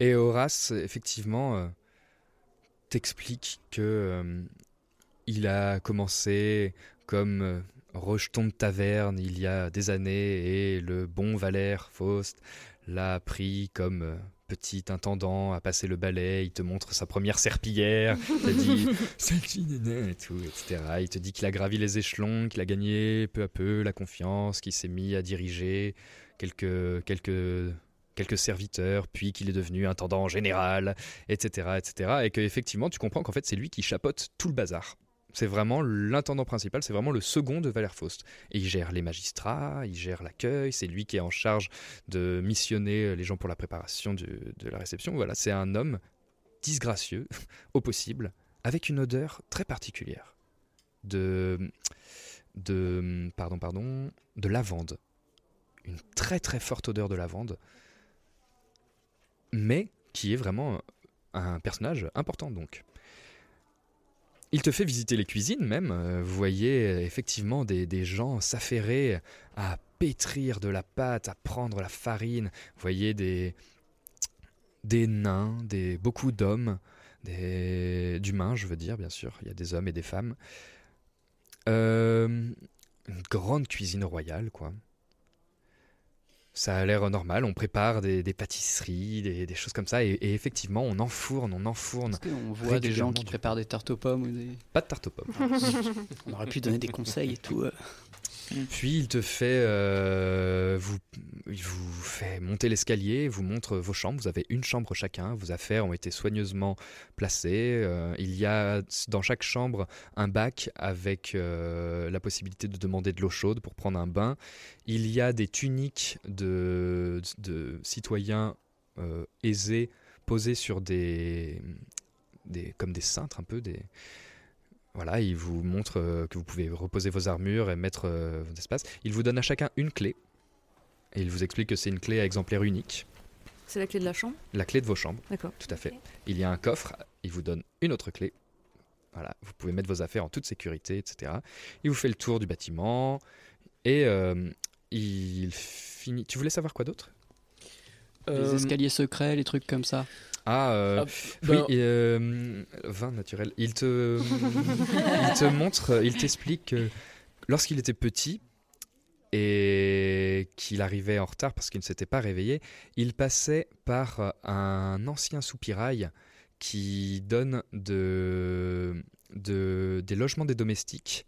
S3: Et Horace, effectivement, euh, t'explique que euh, il a commencé comme euh, rejeton de taverne il y a des années et le bon Valère Faust l'a pris comme petit intendant à passer le balai. Il te montre sa première serpillière. Il te dit et tout, etc. Il te dit qu'il a gravi les échelons, qu'il a gagné peu à peu la confiance, qu'il s'est mis à diriger quelques, quelques, quelques serviteurs, puis qu'il est devenu intendant général, etc. etc. et que effectivement, tu comprends qu'en fait, c'est lui qui chapeaute tout le bazar. C'est vraiment l'intendant principal, c'est vraiment le second de Valère Faust. Et il gère les magistrats, il gère l'accueil, c'est lui qui est en charge de missionner les gens pour la préparation de la réception. Voilà, c'est un homme disgracieux au possible, avec une odeur très particulière de de pardon pardon de lavande, une très très forte odeur de lavande, mais qui est vraiment un personnage important donc. Il te fait visiter les cuisines même. euh, Vous voyez euh, effectivement des, des gens s'affairer à pétrir de la pâte, à prendre la farine. Vous voyez des, des nains, des, beaucoup d'hommes, des, d'humains, je veux dire, bien sûr. Il y a des hommes et des femmes. Euh, une grande cuisine royale, quoi. Ça a l'air normal, on prépare des, des pâtisseries, des, des choses comme ça, et, et effectivement, on enfourne, on enfourne.
S6: est-ce qu'on voit des gens qui préparent des tartes aux pommes ou des...
S3: Pas de tarte aux pommes.
S6: On aurait pu donner des conseils et tout. euh.
S3: Puis il te fait, euh, vous, il vous fait monter l'escalier, vous montre vos chambres. Vous avez une chambre chacun. Vos affaires ont été soigneusement placées. Euh, il y a dans chaque chambre un bac avec euh, la possibilité de demander de l'eau chaude pour prendre un bain. Il y a des tuniques de, citoyens aisés posées sur des, des comme des cintres un peu des voilà, il vous montre euh, que vous pouvez reposer vos armures et mettre euh, vos espaces. Il vous donne à chacun une clé. Et il vous explique que c'est une clé à exemplaire unique.
S4: C'est la clé de la chambre?
S3: La clé de vos chambres.
S4: D'accord.
S3: Tout à fait. Il y a un coffre, il vous donne une autre clé. Voilà, vous pouvez mettre vos affaires en toute sécurité, etc. Il vous fait le tour du bâtiment et euh, il finit. Tu voulais savoir quoi d'autre?
S6: Les
S5: Euh,
S6: escaliers secrets, les trucs comme ça.
S3: Ah, euh,
S5: Ah,
S3: oui,
S5: ben-
S3: et, euh, vin naturel. Il te, il te montre, il t'explique que lorsqu'il était petit et qu'il arrivait en retard parce qu'il ne s'était pas réveillé, il passait par un ancien soupirail qui donne de, de, des logements des domestiques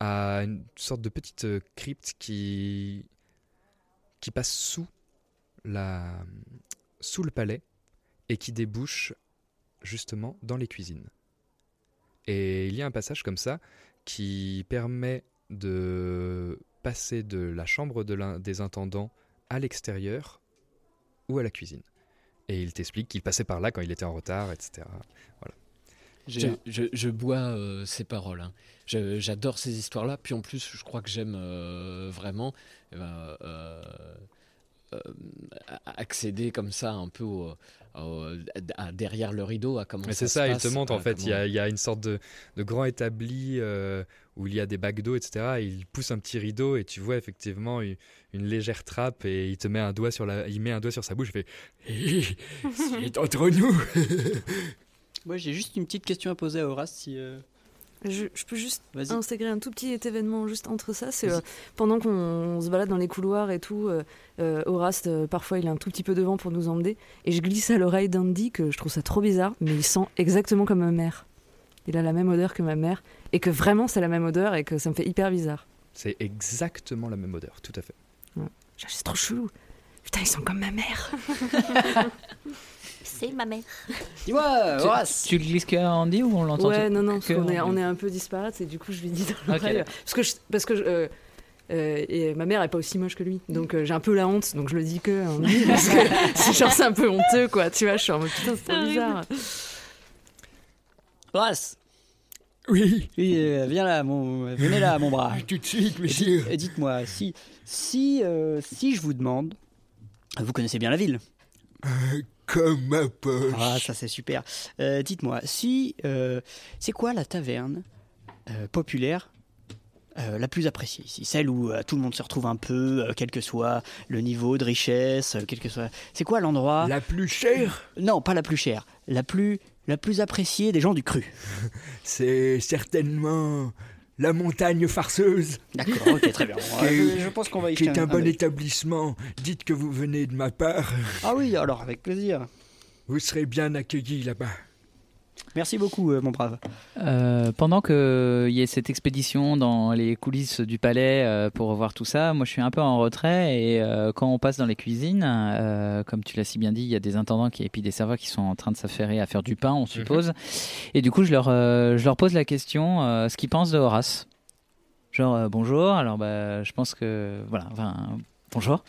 S3: à une sorte de petite crypte qui, qui passe sous, la, sous le palais et qui débouche justement dans les cuisines. Et il y a un passage comme ça qui permet de passer de la chambre de l'un des intendants à l'extérieur ou à la cuisine. Et il t'explique qu'il passait par là quand il était en retard, etc. Voilà.
S5: Je, je- je bois euh, ces paroles. hein. J'adore ces histoires-là. Puis en plus, je crois que j'aime euh, vraiment eh ben, euh, euh, accéder comme ça un peu au- au- à- derrière le rideau à comment
S3: Mais c'est ça, il te montre en
S5: euh,
S3: fait, il y, a,
S5: comment-
S3: il y a une sorte de, de grand établi euh, où il y a des bacs d'eau, etc. Et il pousse un petit rideau et tu vois effectivement une, une légère trappe et il te met un doigt sur la, il met un doigt sur sa bouche et fait
S10: C'est entre nous.
S6: Moi, j'ai juste une petite question à poser à Horace. Si, euh,
S4: Je, je peux juste intégrer un tout petit événement juste entre ça. C'est euh, pendant qu'on se balade dans les couloirs et tout. euh, euh, Horace, euh, parfois, il est un tout petit peu devant pour nous emmener. Et je glisse à l'oreille d'Andy que je trouve ça trop bizarre, mais il sent exactement comme ma mère. Il a la même odeur que ma mère. Et que vraiment, c'est la même odeur et que ça me fait hyper bizarre.
S3: C'est exactement la même odeur, tout à fait.
S4: C'est trop chelou. Putain, ils sont comme ma mère.
S9: C'est ma mère.
S6: Dis-moi,
S8: Tu-
S6: Horace
S8: Tu le glisses qu'à Andy ou on l'entend
S4: Ouais, non, non, parce
S8: que
S4: qu'on est, on est un peu disparates et du coup, je lui dis dans l'oreille. euh, Parce que, je- parce que je- euh, euh, et ma mère est pas aussi moche que lui. Donc euh, j'ai un peu la honte, donc je le dis que Andy, parce que c'est genre, c'est un peu honteux, quoi. Tu vois, je suis en mode putain, c'est trop bizarre.
S6: Horace
S10: Oui,
S6: Oui, euh, viens là, mon... venez là, mon bras.
S10: tout de suite,
S6: Et
S10: monsieur.
S6: et Dites-moi, si, si, euh, si je vous demande, vous connaissez bien la ville.
S10: Comme ma poche.
S6: Ah, ça c'est super. Euh, Dites-moi, si, euh, c'est quoi la taverne euh, populaire la plus appréciée ici? Celle où tout le monde se retrouve un peu, quel que soit le niveau de richesse, quel que soit? C'est quoi l'endroit?
S10: La plus chère,
S6: Non, pas la plus chère, la plus, la plus appréciée des gens du cru.
S10: c'est certainement la montagne farceuse,
S6: D'accord, ok, très bien.
S10: Qui est-
S6: je pense qu'on va y
S10: qui est un bon établissement. Dites que vous venez de ma part.
S6: Ah oui, alors avec plaisir.
S10: Vous serez bien accueillis là-bas.
S6: Merci beaucoup, euh, mon brave.
S8: Euh, pendant qu'il y ait cette expédition dans les coulisses du palais euh, pour voir tout ça, moi je suis un peu en retrait et euh, quand on passe dans les cuisines, euh, comme tu l'as si bien dit, il y a des intendants qui, et puis des serveurs qui sont en train de s'affairer à faire du pain, on suppose. Et du coup, je leur, euh, je leur pose la question euh, ce qu'ils pensent de Horace. Genre, euh, bonjour, alors bah, je pense que. Voilà, enfin, bonjour.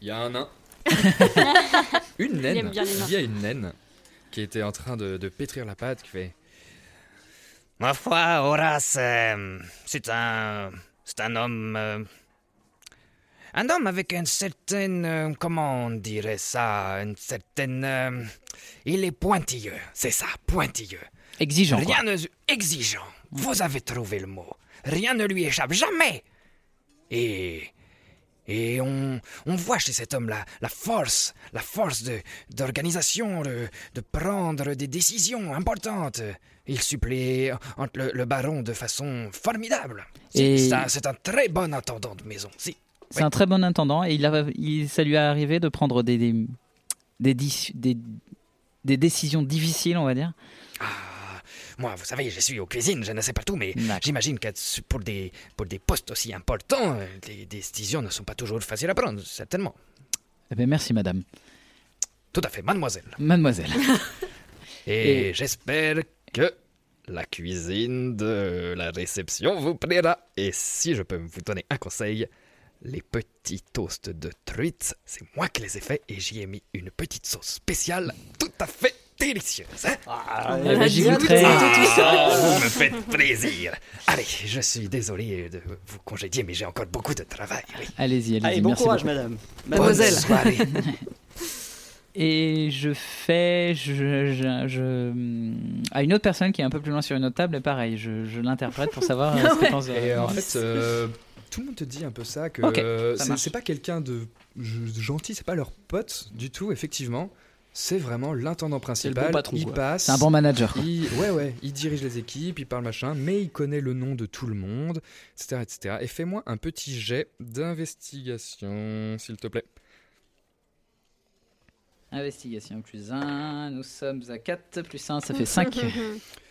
S3: Il y a un nain. une
S9: Il
S3: naine.
S9: aime bien les nains.
S3: Il y a une naine qui était en train de, de pétrir la pâte qui fait
S11: Ma foi, Horace, euh, c'est un. C'est un homme. euh, un homme avec une certaine. euh, comment on dirait ça Une certaine. euh, il est pointilleux, c'est ça, pointilleux.
S8: Exigeant. quoi.
S11: Rien ne. exigeant. Vous avez trouvé le mot. Rien ne lui échappe, jamais. Et. Et on, on voit chez cet homme la, la force, la force d'organisation, de, de prendre des décisions importantes. Il supplée le, le baron de façon formidable. C'est, un, un très bon intendant de maison. Si.
S8: C'est un très bon intendant et il a, il, ça lui est arrivé de prendre des, des, des, des décisions difficiles, on va dire.
S11: Ah, moi, vous savez, je suis aux cuisines, je ne sais pas tout, mais j'imagine que pour des, pour des postes aussi importants, les décisions ne sont pas toujours faciles à prendre, certainement.
S8: Eh bien, merci, madame.
S11: Tout à fait, mademoiselle.
S8: Mademoiselle.
S11: Et,
S8: Et-
S11: j'espère que la cuisine de la réception vous plaira. Et si je peux vous donner un conseil, les petits toasts de truite, c'est moi qui les ai faits et j'y ai mis une petite sauce spéciale tout à fait délicieuse. Hein
S6: Ah,
S8: ben, j'y goûterai.
S11: Ah, vous me faites plaisir. Allez, je suis désolé de vous congédier, mais j'ai encore beaucoup de travail. oui.
S8: Allez-y, allez-y.
S6: Allez, bon
S8: merci
S6: courage,
S8: beaucoup.
S6: madame.
S4: Mademoiselle.
S11: Bonne soirée.
S8: Et je fais, je, je- je- à une autre personne qui est un peu plus loin sur une autre table, et pareil, je, je l'interprète pour savoir euh, ce que pense.
S3: Et en fait, euh, tout le monde te dit un peu ça, que c'est- pas quelqu'un de gentil, c'est pas leur pote du tout, effectivement. C'est vraiment l'intendant principal.
S6: patron,
S3: il
S6: quoi.
S3: passe.
S8: c'est un bon manager. quoi.
S3: Il, ouais, ouais, il dirige les équipes, il parle machin, mais il connaît le nom de tout le monde, etc. etc. Et fais-moi un petit jet d'investigation, s'il te plaît.
S8: Investigation plus 1, nous sommes à 4 plus 1, ça fait 5.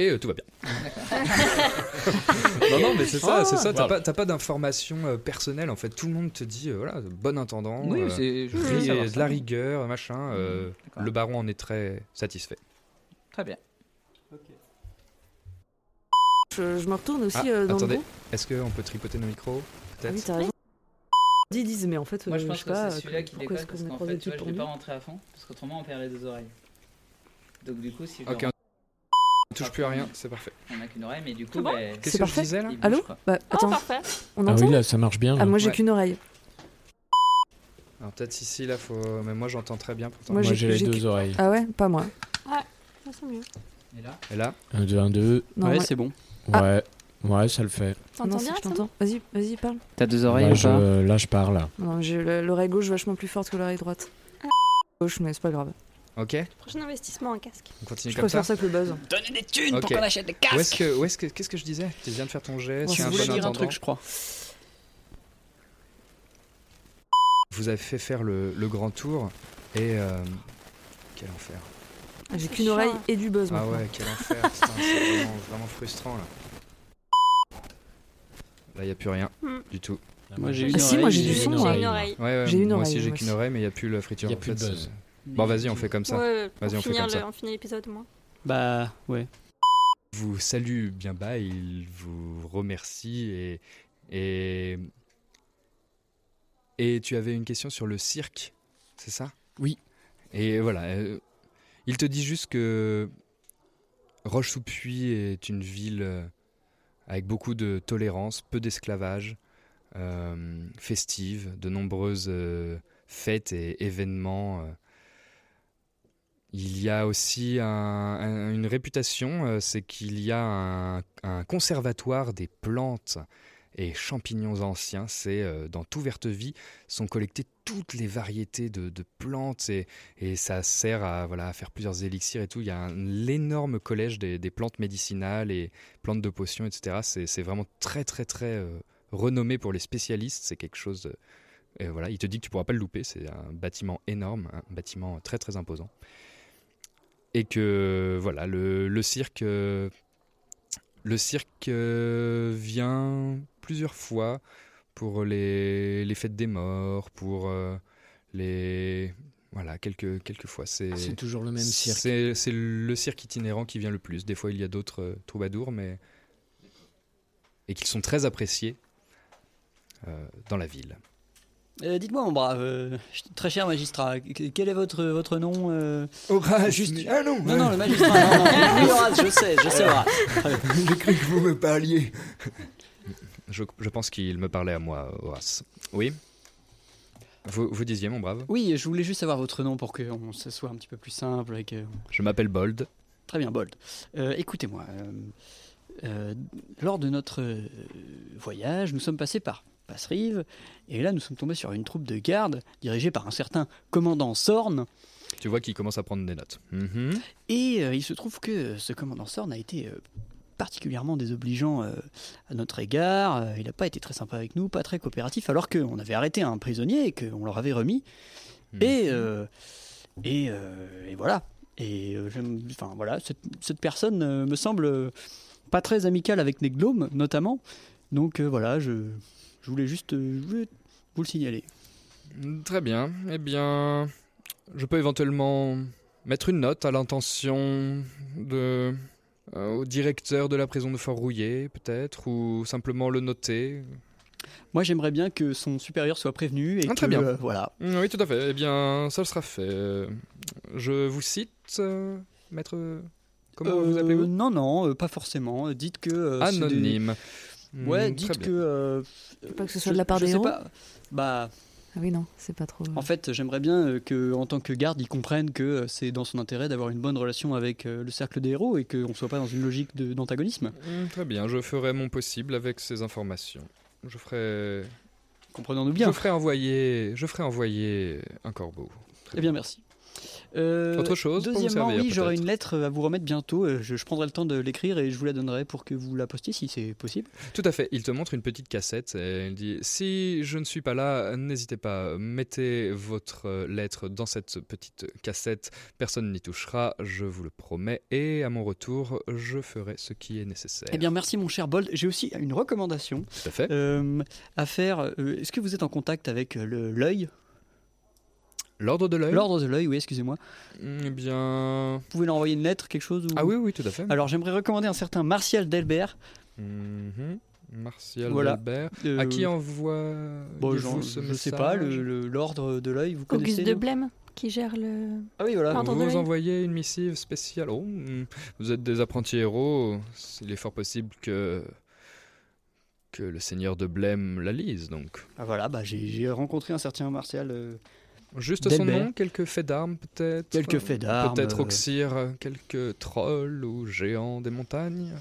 S3: Et euh, tout va bien. non, non, mais c'est ça,
S6: Ah,
S3: c'est ça. T'as
S6: voilà.
S3: pas, d'informations euh, personnelles en fait. Tout le monde te dit, euh, voilà, bon intendant,
S8: oui,
S3: euh, de
S8: ça.
S3: la rigueur, machin. euh,
S8: D'accord.
S3: le baron en est très satisfait.
S8: Très bien.
S4: Je, je me retourne aussi
S3: Ah,
S4: euh, dans
S3: attendez, est-ce qu'on peut tripoter nos micros
S4: Ah
S3: Peut-être
S4: oui. Ils disent, mais en fait,
S8: Moi, je pense
S4: sais
S8: que
S4: pas,
S8: c'est celui-là qui
S4: pourquoi
S8: déconne
S4: est-ce
S8: parce qu'en fait, tu vois, je vais pas rentrer à fond parce qu'autrement, on perd les deux oreilles. Donc, du coup, si je
S3: on touche plus à rien, c'est parfait.
S8: on n'a qu'une oreille, mais du coup,
S9: C'est bon
S8: ben,
S3: Qu'est-ce que je
S4: parfait.
S3: disais là
S8: il bouge
S4: Allô. Bah,
S9: Oh,
S4: attends,
S9: parfait.
S4: on
S5: Ah oui, là, ça marche bien.
S4: Ah, moi j'ai
S3: Ouais.
S4: qu'une oreille.
S3: Alors peut-être ici, là, faut. Mais moi, j'entends très bien pourtant.
S4: Moi,
S5: Moi,
S4: j'ai-
S5: les deux oreilles.
S4: Ah ouais, pas moi.
S9: Ça, c'est mieux.
S8: Et là
S3: Et là,
S5: 1, 2, 1, 2.
S4: Non,
S6: ouais,
S4: moi-
S6: c'est bon.
S4: Ah.
S5: Ouais. Ouais, ça le fait.
S9: T'entends
S4: si,
S9: bien
S4: je t'entends. Vas-y, vas-y, parle.
S8: T'as deux oreilles
S5: Là,
S8: ou pas
S5: je, là, je parle.
S4: Non, j'ai le- l'oreille gauche vachement plus forte que l'oreille droite. Gauche, mais c'est pas grave.
S3: Ok,
S9: Prochain investissement, un casque.
S3: on continue
S4: Je
S3: comme ça.
S4: préfère ça que le buzz.
S6: Donnez des thunes
S3: Ok.
S6: pour qu'on achète des
S3: Où est-ce
S6: casques.
S3: que, où est-ce que, qu'est-ce que je disais? Tu viens de faire ton jet.
S4: Bon,
S3: tu es
S4: si
S3: un
S4: vous
S6: voulez
S3: bon
S6: dire un
S3: intendant.
S6: truc, je crois.
S3: Vous avez fait faire le, le grand tour et euh, quel enfer.
S4: Ah, J'ai
S9: C'est
S4: qu'une
S9: chiant,
S4: oreille
S9: hein.
S4: et du buzz
S3: Ah
S4: maintenant.
S3: ouais, quel enfer. Putain, c'est vraiment, vraiment frustrant là. Là, il y a plus rien
S9: Hmm.
S3: du tout.
S6: Moi, j'ai
S4: Ah
S6: une
S4: si, moi, j'ai du
S6: une
S4: son,
S6: oreille.
S9: J'ai une oreille.
S3: Ouais, ouais,
S4: J'ai une
S3: moi
S4: oreille,
S3: aussi j'ai
S4: moi
S3: qu'une
S4: aussi.
S3: oreille, mais il n'y a plus la friture.
S5: Il y a
S3: en
S5: plus de buzz.
S3: Bon, vas-y, on fait comme ça.
S9: Ouais,
S3: Vas-y,
S9: on
S3: fait comme
S9: le-
S3: ça.
S9: on finit l'épisode, moi.
S6: Bah, ouais.
S3: vous salue bien bas, il vous remercie et, et et tu avais une question sur le cirque, c'est ça?
S5: Oui.
S3: Et voilà, euh, il te dit juste que Roche-sous-Puy est une ville euh, avec beaucoup de tolérance, peu d'esclavage, euh, festive, de nombreuses euh, fêtes et événements. Euh, il y a aussi un- un- une réputation, euh, c'est qu'il y a un, conservatoire des plantes et champignons anciens. C'est euh, dans tout Vertevie sont collectées toutes les variétés de, plantes et, ça sert à, faire plusieurs élixirs et tout. Il y a un l'énorme collège des, plantes médicinales et plantes de potions, etc. C'est vraiment très très très euh, renommé pour les spécialistes. C'est quelque chose. et voilà, il te dit que tu pourras pas le louper. C'est un bâtiment énorme, un bâtiment très très imposant et que voilà le, le cirque euh, le cirque euh, vient plusieurs fois pour les, les fêtes des morts pour euh, les voilà quelques quelques fois. C'est
S5: C'est toujours le même cirque.
S3: c'est le cirque itinérant qui vient le plus. Des fois il y a d'autres euh, troubadours mais et qui sont très appréciés euh, dans la ville
S6: Euh, Dites-moi, mon brave, euh, très cher magistrat, quel est votre, votre nom euh
S10: Horace,
S6: Juste-
S10: ah non,
S6: Non, non, le magistrat, non, non. Oui, Horace, je sais, je sais, Horace.
S10: j'ai cru que vous me parliez.
S3: je, je pense qu'il me parlait à moi Horace oui? Vous, vous disiez mon brave?
S6: Oui, je voulais juste savoir votre nom pour que on- ce soit un petit peu plus simple. Avec, euh,
S3: je m'appelle Bold
S6: Très bien, Bold. Euh, Écoutez-moi, euh, euh, lors de notre voyage, nous sommes passés par Passerive, et là nous sommes tombés sur une troupe de gardes dirigée par un certain commandant Sorn,
S3: Tu vois qu'il commence à prendre des notes. Mhm.
S6: et euh, il se trouve que ce commandant Sorn a été euh, particulièrement désobligeant euh, à notre égard, il n'a pas été très sympa avec nous, pas très coopératif, alors qu'on avait arrêté un prisonnier et qu'on leur avait remis,
S3: Mhm.
S6: et, et, et voilà. Et enfin voilà, cette, cette personne me semble pas très amicale avec Neglome, notamment. Donc voilà, je, je voulais juste euh, vous le signaler.
S3: Très bien. Eh bien, je peux éventuellement mettre une note à l'intention de euh, au directeur de la prison de Fort-Rouillé, peut-être, ou simplement le noter.
S6: Moi, j'aimerais bien que son supérieur soit prévenu et
S3: Ah,
S6: que
S3: très bien.
S6: euh, voilà.
S3: Mm, Oui, tout à fait. Eh bien, ça sera fait. Je vous cite, euh, maître. Comment vous appelez-vous?
S6: Non, non, pas forcément. Dites que des-
S3: Anonyme.
S6: Ouais,
S3: Mm,
S6: dites
S3: très
S6: que. euh,
S4: pas que ce soit
S6: je-
S4: de la part
S6: je
S4: des
S6: pas. Bah,
S4: Ah oui, non, c'est pas trop.
S6: en fait, j'aimerais bien euh, que, en tant que garde, ils comprennent que euh, c'est dans son intérêt d'avoir une bonne relation avec euh, le cercle des héros et qu'on soit pas dans une logique de- d'antagonisme.
S3: Mm, Très bien, je ferai mon possible avec ces informations. Je ferai.
S6: Comprenons-nous bien.
S3: Je ferai envoyer. Je ferai envoyer un corbeau. Très
S6: Eh bien, merci. Euh,
S3: Autre chose
S6: Deuxièmement,
S3: servir,
S6: oui, j'aurai une lettre à vous remettre bientôt. Je, je prendrai le temps de l'écrire et je vous la donnerai pour que vous la postiez si c'est possible.
S3: Tout à fait. Il te montre une petite cassette et il dit Si je ne suis pas là, n'hésitez pas, mettez votre euh, lettre dans cette petite cassette. Personne n'y touchera, je vous le promets. Et à mon retour, je ferai ce qui est nécessaire.
S6: Eh bien, merci mon cher Bold. J'ai aussi une recommandation
S3: Tout à fait.
S6: euh, à faire. Est-ce que vous êtes en contact avec l'œil?
S3: L'ordre de l'œil
S6: L'ordre de l'œil, oui, excusez-moi.
S3: Eh bien.
S6: Vous pouvez leur envoyer une lettre, quelque chose ou...
S3: Ah oui, oui, tout à fait.
S6: Alors, j'aimerais recommander un certain Martial Delbert.
S3: Mhm. Martial
S6: Voilà.
S3: Delbert.
S6: Euh,
S3: À qui envoie
S6: Bon,
S3: vous ce
S6: je sais pas, le- le- l'ordre de l'œil, vous connaissez
S9: Auguste de Blême qui gère le.
S6: Ah oui, voilà.
S9: L'ordre de
S3: Vous
S9: l'œil.
S3: envoyez une missive spéciale. Oh, hmm, vous êtes des apprentis héros. Il est fort possible que que le seigneur de Blême la lise. Donc,
S6: Ah voilà, bah, j'ai j'ai rencontré un certain Martial. euh,
S3: juste son nom, quelques faits d'armes peut-être.
S6: Quelques faits d'armes,
S3: Peut-être
S6: euh.
S3: Oxyr, quelques trolls ou géants des montagnes.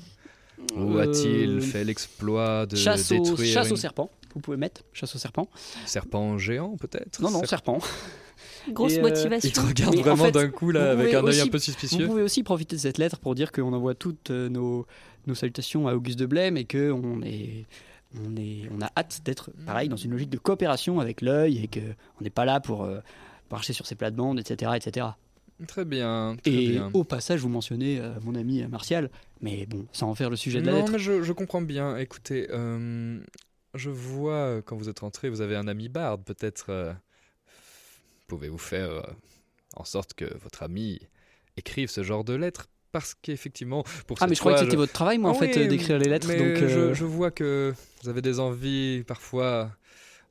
S3: Ou
S6: Euh,
S3: a-t-il fait l'exploit de
S6: chasse, au,
S3: détruire
S6: chasse au serpent. Vous pouvez mettre chasse au serpent.
S3: serpent géant peut-être
S6: Non, non,
S3: Serp-
S6: serpent.
S9: Grosse
S6: Et, euh,
S9: motivation.
S3: Il te regarde
S6: Mais en
S3: vraiment
S6: fait,
S3: d'un coup là
S6: vous
S3: avec
S6: pouvez
S3: un œil un
S6: aussi-
S3: peu
S6: Vous
S3: suspicieux.
S6: pouvez aussi profiter de cette lettre pour dire qu'on envoie toutes euh, nos, nos salutations à Auguste de Blême et qu'on est, on est, on a hâte d'être pareil dans une logique de coopération avec l'œil et qu'on n'est pas là pour euh, marcher sur ses plates-bandes, etc., etc.
S3: Très bien. Très
S6: Et
S3: bien.
S6: au passage, vous mentionnez euh, mon ami Martial, mais bon, sans en faire le sujet de la
S3: non,
S6: lettre.
S3: mais je, je comprends bien. Écoutez, euh, je vois quand vous êtes rentré, vous avez un ami barde. Peut-être pouvez-vous faire en sorte que votre ami écrive ce genre de lettres parce qu'effectivement, pour
S6: Ah, mais je croyais que c'était votre travail, moi, en
S3: Ah
S6: fait,
S3: oui,
S6: euh, d'écrire les lettres.
S3: mais
S6: donc,
S3: je,
S6: euh,
S3: je vois que vous avez des envies parfois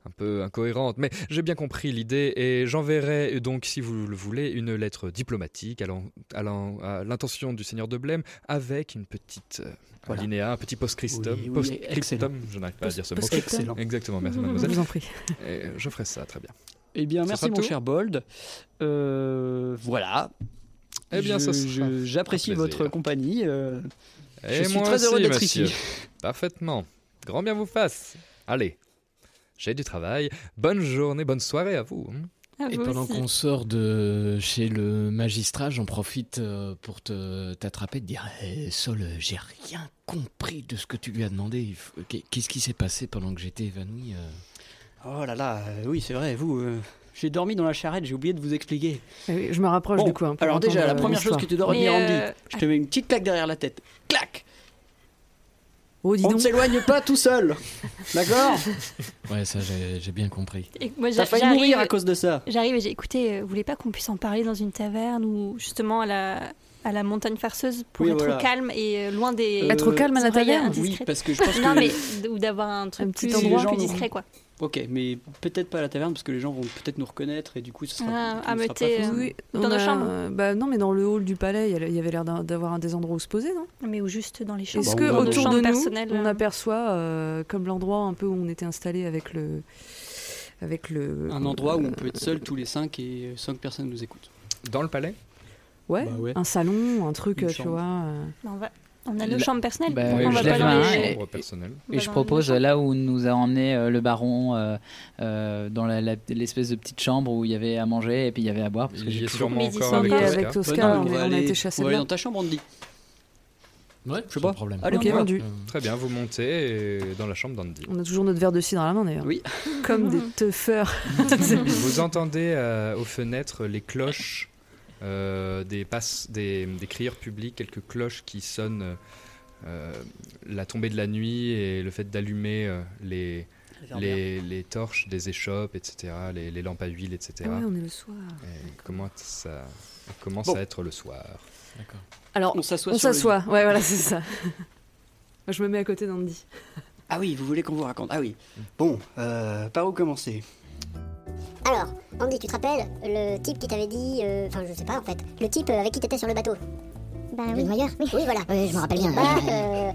S3: un peu incohérentes. Mais j'ai bien compris l'idée et j'enverrai donc, si vous le voulez, une lettre diplomatique allant, allant à l'intention du seigneur de Blême avec une petite euh,
S6: Voilà.
S3: alinéa, un petit post-scriptum.
S6: Oui, oui,
S3: Post-scriptum,
S6: excellent.
S3: je n'arrive pas à dire ce mot.
S6: Excellent.
S3: Exactement, merci
S4: Je
S3: mademoiselle.
S4: vous en prie.
S3: Et je ferai ça, très bien.
S6: Eh bien, merci mon
S3: tout
S6: cher Bold. Euh, voilà.
S3: Eh bien,
S6: J'apprécie votre compagnie. euh,
S3: Et
S6: je suis
S3: moi
S6: très
S3: aussi,
S6: heureux d'être ici.
S3: Parfaitement. Grand bien vous fasse. Allez, j'ai du travail. Bonne journée, bonne soirée à vous. hein.
S9: À
S5: Et
S9: vous
S5: pendant qu'on sort de chez le magistrat, j'en profite euh, pour te t'attraper, de dire Eh, Sol, j'ai rien compris de ce que tu lui as demandé. Qu'est-ce qui s'est passé pendant que j'étais évanoui euh?
S6: Oh là là, euh, oui, c'est vrai, vous. euh, J'ai dormi dans la charrette, j'ai oublié de vous expliquer.
S4: Oui, Je me rapproche
S6: Bon,
S4: du coup. hein,
S6: alors déjà, la
S4: euh,
S6: première chose que tu dois
S9: Mais,
S6: retenir,
S9: euh,
S6: Andy, je te mets une petite claque derrière la tête. Clac
S4: Oh, dis
S6: On ne s'éloigne pas tout seul D'accord
S5: Ouais, ça j'ai bien compris.
S9: Et moi,
S6: T'as failli mourir à cause de ça.
S9: J'arrive et j'ai écouté, euh, vous voulez pas qu'on puisse en parler dans une taverne ou justement à la, à la montagne farceuse pour
S6: Oui,
S9: être
S6: voilà.
S9: calme et euh, loin des.
S6: Euh,
S4: Être calme à la taverne
S6: Oui, parce que je pense
S9: Non,
S6: que...
S9: mais d- ou d'avoir un truc
S4: Un petit
S9: plus,
S4: endroit.
S9: plus discret, quoi.
S6: Ok, mais peut-être pas à la taverne, parce que les gens vont peut-être nous reconnaître, et du coup, ce sera...
S9: Ah,
S6: ne
S9: à
S6: sera pas
S4: Oui,
S9: Dans
S4: on
S9: nos chambres
S4: Bah non, mais dans le hall du palais, il y avait l'air d'avoir un des endroits où se poser, non?
S9: Mais ou juste dans les chambres.
S4: Est-ce que autour
S9: nos
S4: de nous, on
S9: euh,
S4: aperçoit euh, comme l'endroit un peu où on était installé avec le, avec le.
S6: Un endroit où on peut être seul tous les cinq et cinq personnes nous écoutent.
S3: Dans le palais?
S4: Ouais,
S6: Bah ouais.
S4: un salon, un truc,
S6: Une
S4: tu
S6: chambre.
S4: vois. euh,
S9: On, va- on a nos chambres personnelles.
S8: Bah,
S9: on
S8: je
S9: va
S8: lève
S9: pas dans
S8: ma
S9: les-
S8: main et-
S3: Chambre personnelle.
S9: on
S8: Et je propose, là où nous a emmené euh, le baron, euh, euh, dans l'espèce de petite chambre où il y avait à manger et puis il y avait à boire. Parce que
S3: Il y
S8: j'ai
S3: sûrement encore avec
S4: avec Tosca,
S6: Bah non,
S4: on,
S6: on
S4: a été chassés
S6: on va aller dans ta chambre, Andy.
S5: Ouais,
S6: sais
S5: pas problème.
S6: Allez,
S4: Ok,
S6: on y va.
S4: vendu.
S5: Euh,
S3: Très bien, vous montez dans la chambre d'Andy.
S4: On a toujours notre verre de cidre à la main d'ailleurs.
S6: Oui.
S4: Comme des teufeurs.
S3: Vous entendez euh, aux fenêtres les cloches des, passes, des, des crieurs publics, quelques cloches qui sonnent euh, la tombée de la nuit et le fait d'allumer euh, les, les, les torches des échoppes, etc., les, les lampes à huile, etc.
S4: Ah ouais, on est le soir.
S3: Et comment ça commence
S6: Bon.
S3: à être le soir?
S5: D'accord.
S4: Alors,
S6: On s'assoit
S4: on
S6: sur le lit.
S4: s'assoit. Ouais, voilà, c'est ça. Moi, je me mets à côté d'Andy.
S6: Ah oui, vous voulez qu'on vous raconte Ah oui. Bon, euh, par où commencer?
S12: Alors, Andy, tu te rappelles le type qui t'avait dit. euh, Enfin, je sais pas en fait. Le type avec qui t'étais sur le bateau?
S13: Bah
S12: Le
S13: oui.
S12: noyeur Oui, voilà.
S13: Oui, je me rappelle bien.
S12: Bah, euh,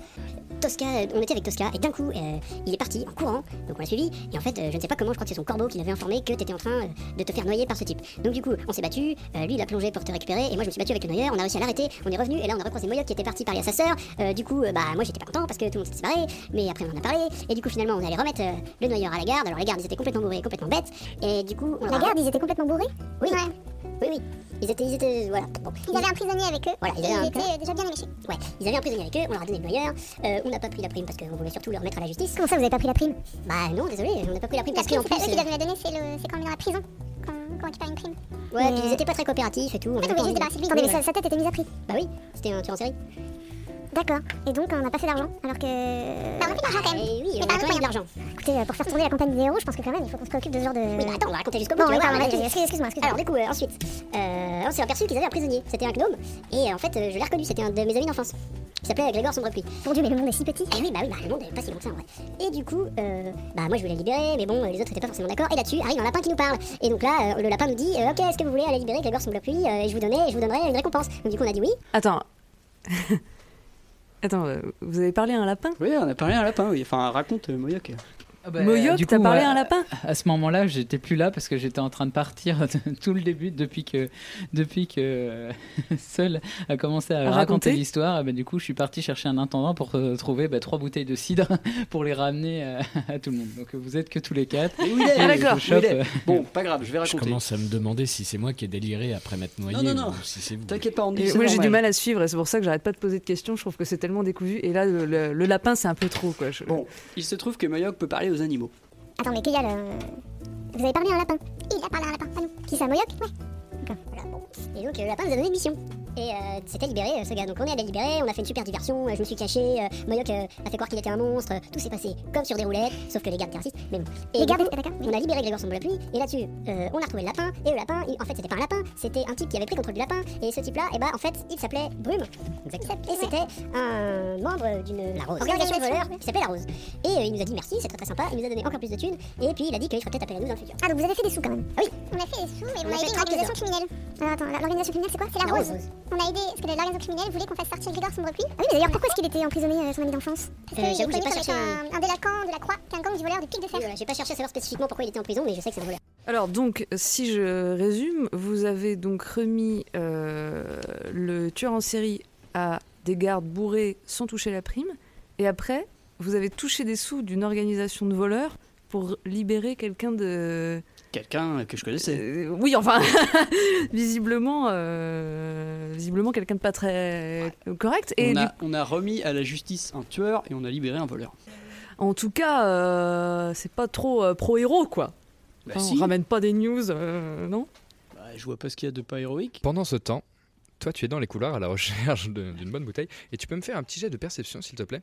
S12: Tosca, euh, on était avec Tosca et d'un coup, euh, il est parti en courant. Donc on l'a suivi. Et en fait, euh, je ne sais pas comment, je crois que c'est son corbeau qui l'avait informé que t'étais en train de te faire noyer par ce type. Donc du coup, on s'est battu. lui, il a plongé pour te récupérer. Et moi, je me suis battu avec le noyeur. On a réussi à l'arrêter. On est revenu. Et là, on a recroisé Moyoc qui était parti parler à sa sœur. Du coup, bah, moi, j'étais pas content parce que tout le monde s'était séparé. Mais après, on en a parlé. Et du coup, finalement, on allait remettre le noyeur à la garde. Alors, les gardes, ils étaient complètement bourrés, complètement bêtes. Et du coup, on
S13: La garde, ils étaient complètement bourrés?
S12: Oui. Oui, oui. Ils étaient, ils étaient, voilà. Bon.
S13: Ils avaient un prisonnier avec eux.
S12: Voilà, ils un-
S13: ils étaient déjà bien éméchés.
S12: Ouais, ils avaient un prisonnier avec eux, on leur a donné le noyeur. Euh, on n'a pas pris la prime parce qu'on voulait surtout le remettre à la justice.
S13: Comment ça, vous avez pas pris la prime?
S12: Bah non, désolé, on n'a pas pris la prime
S13: La
S12: parce qu'en
S13: c'est
S12: plus.
S13: eux qui doivent nous la donner, c'est le- c'est quand on est dans la prison qu'on récupère une prime.
S12: Ouais,
S13: Mais-
S12: puis ils étaient pas très coopératifs et tout.
S13: En fait, on voulait juste débarrasser de lui. Attendez, mais sa, sa tête était mise à prix.
S12: Bah oui, c'était un tueur en série.
S13: D'accord. Et donc, on n'a pas fait d'argent. Alors que. Bah, on a fait de l'argent quand même.
S12: Eh oui,
S13: Mais
S12: on
S13: pas
S12: a quand même de l'argent.
S13: Écoutez, euh, pour faire tourner la campagne des héros, je pense que quand même, il faut qu'on se préoccupe de ce genre de.
S12: Oui, bah attends, on va raconter jusqu'au bout.
S13: Bon, excuse- excuse-moi, excuse-moi.
S12: Alors du coup, euh, ensuite, euh, on s'est aperçu qu'ils avaient un prisonnier. C'était un gnome. Et euh, en fait, euh, je l'ai reconnu, c'était un de mes amis d'enfance. Il s'appelait Grégor Sombrepuis.
S13: Mon dieu, mais le monde est si petit.
S12: Eh oui, bah oui, bah le monde est pas si long que ça en vrai. Et du coup, euh, bah moi je voulais le libérer, mais bon, euh, les autres étaient pas forcément d'accord. Et là-dessus arrive un lapin qui nous parle. Et donc là, euh, le lapin nous dit euh, Ok, est-ce que vous voulez aller libérer Grégor Sombrepuis euh, Et je vous donnais, je vous donnerai une récompense. Donc du coup, on a dit oui.
S4: Attends. Attends, euh, vous avez parlé à un lapin?
S6: Oui, on a parlé à un lapin, oui. Enfin, raconte euh, Moyoc.
S8: Ah bah,
S4: Moyoc,
S8: du
S4: t'as parlé
S8: euh,
S4: à un lapin?
S8: À ce moment-là, j'étais plus là parce que j'étais en train de partir tout le début depuis que depuis que euh, Seul a commencé à,
S4: À
S8: raconter,
S4: raconter?
S8: l'histoire. bah, du coup, je suis parti chercher un intendant pour euh, trouver bah, trois bouteilles de cidre pour les ramener à, à tout le monde. Donc vous êtes que tous les quatre.
S6: Et où il est Ah,
S8: je
S6: d'accord, est
S8: euh,
S6: Bon, pas grave, je vais
S5: Je
S6: raconter.
S5: commence à me demander si c'est moi qui ai déliré après m'être noyé
S6: Non, non, non.
S5: ou si c'est vous.
S6: T'inquiète pas, on c'est
S4: moi j'ai du mal à suivre et c'est pour ça que j'arrête pas de poser de questions. Je trouve que c'est tellement décousu. Et là, le, le- le lapin, c'est un peu trop quoi. Je-
S6: Bon, il se trouve que Moyoc peut parler aux animaux.
S13: Attends, mais Keyal, euh, vous avez parlé à un lapin Il a parlé à un lapin, pas nous. Qui ça, Moyoc? Ouais.
S12: Voilà, bon. Et donc, euh, le lapin nous a donné une mission. Et euh, c'était libéré, euh, ce gars. Donc, on est allé libérer, on a fait une super diversion. euh, je me suis caché. euh, Moyoc euh, a fait croire qu'il était un monstre. euh, tout s'est passé comme sur des roulettes, sauf que les gardes étaient racistes. Mais bon. Et
S13: Les gardes étaient d'accord
S12: On a libéré Grégor sans pluie. Et là-dessus, euh, on a retrouvé le lapin. Et le lapin, il- en fait, c'était pas un lapin. C'était un type qui avait pris contrôle du lapin. Et ce type-là, et bah, en fait, il s'appelait Brume. Exactement. Et c'était un membre d'une organisation de voleurs qui s'appelait La Rose. Et euh, il nous a dit merci, c'est très très sympa. Il nous a donné encore plus de thunes. Et puis, il a dit qu'il ferait peut-être appel à nous dans le futur.
S13: Ah, donc vous avez fait des sous quand même
S12: Ah oui.
S13: On a fait des sous, mais
S12: On
S13: on
S12: a fait
S13: une
S12: 32
S13: organisation criminelle. Alors attends, l'organisation criminelle c'est quoi? C'est La rose. On a aidé, parce que l'organisation criminelle voulait qu'on fasse sortir Grégor Sombrepuis. Ah oui, mais d'ailleurs, pourquoi est-ce qu'il était emprisonné, euh, son ami d'enfance Parce
S12: Euh,
S13: qu'il
S12: j'avoue,
S13: est
S12: j'ai
S13: connu
S12: pas
S13: comme un, un délinquant de la croix, qui est un gang du voleur de pique de fer.
S12: Voilà, j'ai pas cherché à savoir spécifiquement pourquoi il était en prison, mais je sais que c'est un voleur.
S4: Alors donc, si je résume, vous avez donc remis euh, le tueur en série à des gardes bourrés sans toucher la prime, et après, vous avez touché des sous d'une organisation de voleurs pour libérer quelqu'un de...
S6: Quelqu'un que je connaissais.
S4: Euh, oui, enfin, visiblement, euh, visiblement quelqu'un de pas très correct. Et
S6: on,
S4: du-
S6: a, on a remis à la justice un tueur et on a libéré un voleur.
S4: en tout cas, euh, c'est pas trop euh, pro-héros, quoi.
S6: Bah
S4: Enfin,
S6: si.
S4: On ramène pas des news, euh, non?
S6: Bah, je vois pas ce qu'il y a de pas héroïque.
S3: Pendant ce temps, toi, tu es dans les couloirs à la recherche d'une bonne bouteille. Et tu peux me faire un petit jet de perception, s'il te plaît?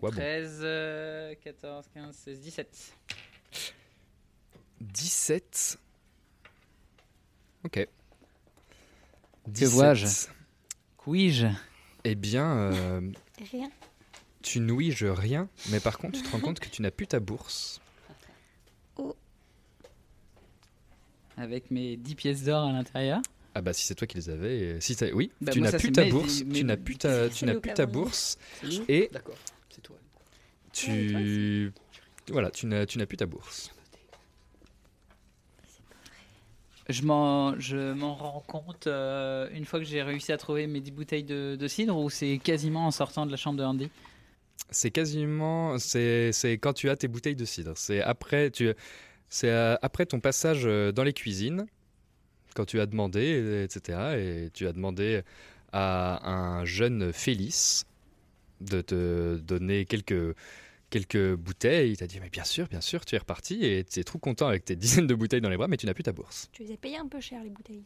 S3: Sois bon.
S8: 13, euh, 14, 15, 16, 17.
S3: 17. Ok.
S8: Que
S3: 17.
S8: vois-je Couis-je?
S3: Eh bien, euh,
S13: Rien.
S3: tu nouiges rien, mais par contre, tu te rends compte que tu n'as plus ta bourse.
S8: Avec mes 10 pièces d'or à l'intérieur?
S3: Ah bah si c'est toi qui les avais, si t'as- oui,
S8: Bah,
S3: tu n'as plus ta bourse, tu n'as plus ta, tu n'as plus ta bourse et
S6: D'accord, c'est toi.
S3: tu, voilà, tu n'as, tu n'as plus ta bourse.
S8: Je m'en, je m'en rends compte euh, une fois que j'ai réussi à trouver mes 10 bouteilles de, de cidre ou c'est quasiment en sortant de la chambre de Andy?
S3: C'est quasiment, c'est, c'est quand tu as tes bouteilles de cidre. C'est après, tu, c'est euh, après ton passage euh, dans les cuisines, quand tu as demandé, etc. Et tu as demandé à un jeune Félix de te donner quelques quelques bouteilles. Il t'a dit mais bien sûr, bien sûr, tu es reparti et tu es trop content avec tes dizaines de bouteilles dans les bras, mais tu n'as plus ta bourse.
S9: Tu les as payés un peu cher, les bouteilles.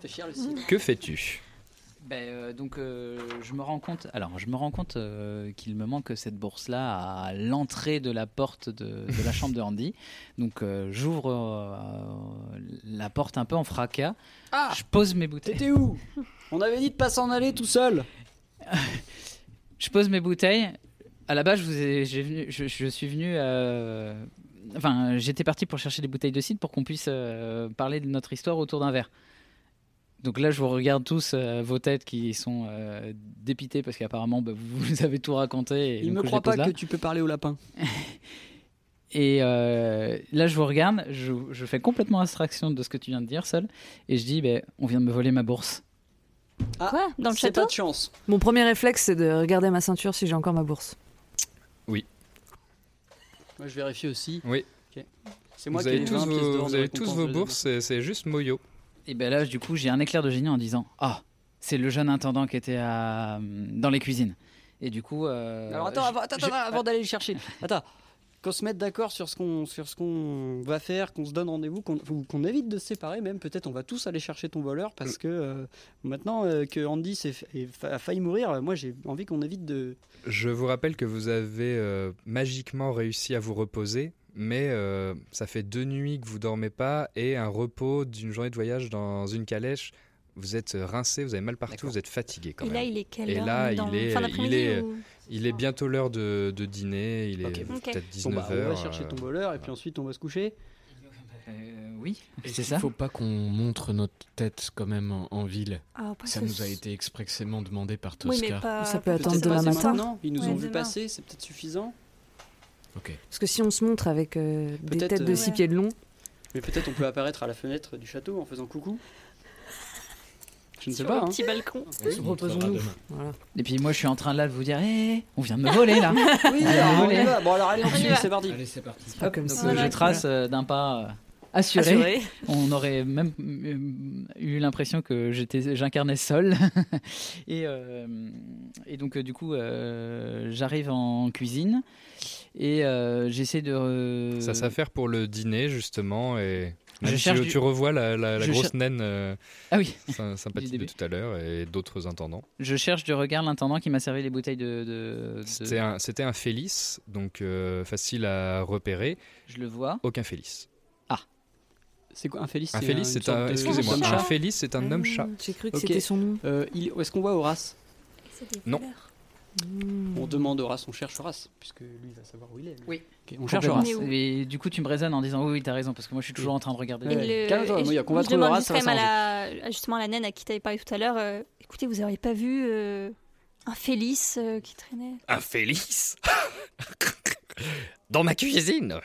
S6: T'es fier le cidre
S3: Que fais-tu?
S8: Ben, euh, donc euh, je me rends compte, alors je me rends compte euh, qu'il me manque cette bourse-là à l'entrée de la porte de, de la chambre de Andy. Donc euh, j'ouvre euh, la porte un peu en fracas.
S6: Ah
S8: Je pose mes bouteilles.
S6: T'étais où? On avait dit de pas s'en aller tout seul.
S8: Je pose mes bouteilles. À la base, je, vous ai- j'ai venu- je, je suis venu. euh, Enfin, j'étais parti pour chercher des bouteilles de cidre pour qu'on puisse euh, parler de notre histoire autour d'un verre. Donc là, je vous regarde tous euh, vos têtes qui sont dépitées parce qu'apparemment, bah, vous, avez tout raconté. Et
S6: Il
S8: donc,
S6: me croit pas
S8: là.
S6: que tu peux parler au lapin.
S8: Et là, je vous regarde, je, je fais complètement abstraction de ce que tu viens de dire, seul, et je dis, ben, on vient de me voler ma bourse.
S9: Quoi Dans le
S6: C'est
S9: château
S6: pas de chance.
S4: Mon premier réflexe, c'est de regarder ma ceinture si j'ai encore ma bourse.
S3: Oui.
S6: Moi, je vérifie aussi.
S3: Oui.
S6: Ok. C'est moi
S3: vous
S6: qui ai
S3: avez
S6: les
S3: tous
S6: 20 pièces
S3: vos,
S6: d'or
S3: vous
S6: de
S3: avez tous
S6: récompense
S3: vos
S6: de-
S3: bourses, c'est- c'est juste Moyo.
S8: Et ben là, du coup, j'ai un éclair de génie en disant, ah, c'est le jeune intendant qui était à, dans les cuisines. Et du coup. euh,
S6: Alors attends,
S8: je-
S6: avant, attends,
S8: je-
S6: attends, avant d'aller le chercher. Attends. Qu'on se mette d'accord sur ce qu'on sur ce qu'on va faire, qu'on se donne rendez-vous, qu'on ou qu'on évite de se séparer même. Peut-être on va tous aller chercher ton voleur parce que euh, maintenant euh, que Andy s'est fa- est fa- a failli mourir, euh, moi j'ai envie qu'on évite de.
S3: Je vous rappelle que vous avez euh, magiquement réussi à vous reposer, mais euh, ça fait deux nuits que vous dormez pas et un repos d'une journée de voyage dans une calèche. Vous êtes rincé, vous avez mal partout, vous êtes fatigué quand
S9: Et
S3: même.
S9: là, il est quelle
S3: Et
S9: heure
S3: là,
S9: dans
S3: il est,
S9: fin
S3: il est,
S9: ou-
S3: il est bientôt l'heure de, de dîner. Il est
S6: Ok.
S9: Ok.
S3: peut-être
S6: Bon
S3: 19
S6: bah on va chercher ton voleur et puis ensuite on va se coucher.
S8: Euh, oui, c'est ça.
S5: faut pas qu'on montre notre tête quand même en, en ville
S9: Ah,
S5: Ça nous a été expressément demandé par
S9: Oui,
S5: Tosca.
S9: mais pas.
S4: Ça peut attendre
S6: Peut-être
S4: demain matin.
S6: maintenant. Ils nous
S9: Ouais,
S6: ont vu
S9: demain.
S6: passer, c'est peut-être suffisant.
S4: Parce que si on se montre avec euh, des
S6: Peut-être,
S4: têtes de
S6: euh,
S4: six
S9: Ouais.
S4: pieds de long,
S6: Mais peut-être on peut apparaître à la fenêtre du château en faisant coucou. Je ne sais pas.
S9: le
S6: hein.
S9: petit balcon.
S4: Reposons-nous. Voilà.
S8: Et puis moi, je suis en train là de vous dire, hé, on vient de me voler là.
S6: Oui, alors, on y va. Bon alors allez, on c'est parti.
S5: Allez, c'est parti.
S4: pas comme
S9: Voilà.
S8: je trace euh, d'un pas euh, assuré.
S4: Assuré.
S8: On aurait même euh, eu l'impression que j'étais, j'incarnais seul. et, euh, et donc du coup, euh, j'arrive en cuisine et euh, j'essaie de. euh,
S3: Ça s'affaire pour le dîner justement et
S8: Je cherche
S3: tu,
S8: du-
S3: tu revois la, la- la
S8: Je
S3: grosse
S8: cher-
S3: naine euh,
S8: Ah oui.
S3: sy- sympathique de tout à l'heure et d'autres intendants.
S8: Je cherche du regard l'intendant qui m'a servi les bouteilles de. de- de-
S3: C'était un, Félice, donc euh, facile à repérer.
S8: Je le vois.
S3: Aucun Félice.
S6: C'est quoi un Félix
S3: Un
S6: une
S3: c'est un. Excusez-moi, un c'est un homme chat.
S4: J'ai cru que
S6: Ok.
S4: c'était son nom.
S6: Euh, il- Est-ce qu'on voit Horace?
S3: Non.
S4: Hmm.
S6: On demande Horace, on cherche Horace, puisque lui il va savoir où il est. lui.
S8: Oui.
S6: On cherche. Horace.
S8: Et du coup, tu me raisonnes en disant oui, oui, t'as raison, parce que moi, je suis toujours en train de regarder.
S9: Et le- et je-
S6: Moya, qu'on va
S9: je
S6: Horace,
S9: juste
S6: ça va
S9: quand même à la, à justement la naine à qui t'avais parlé tout à l'heure. euh, écoutez, vous auriez pas vu euh, un Félix euh, qui traînait?
S11: Un Félix? Dans ma cuisine?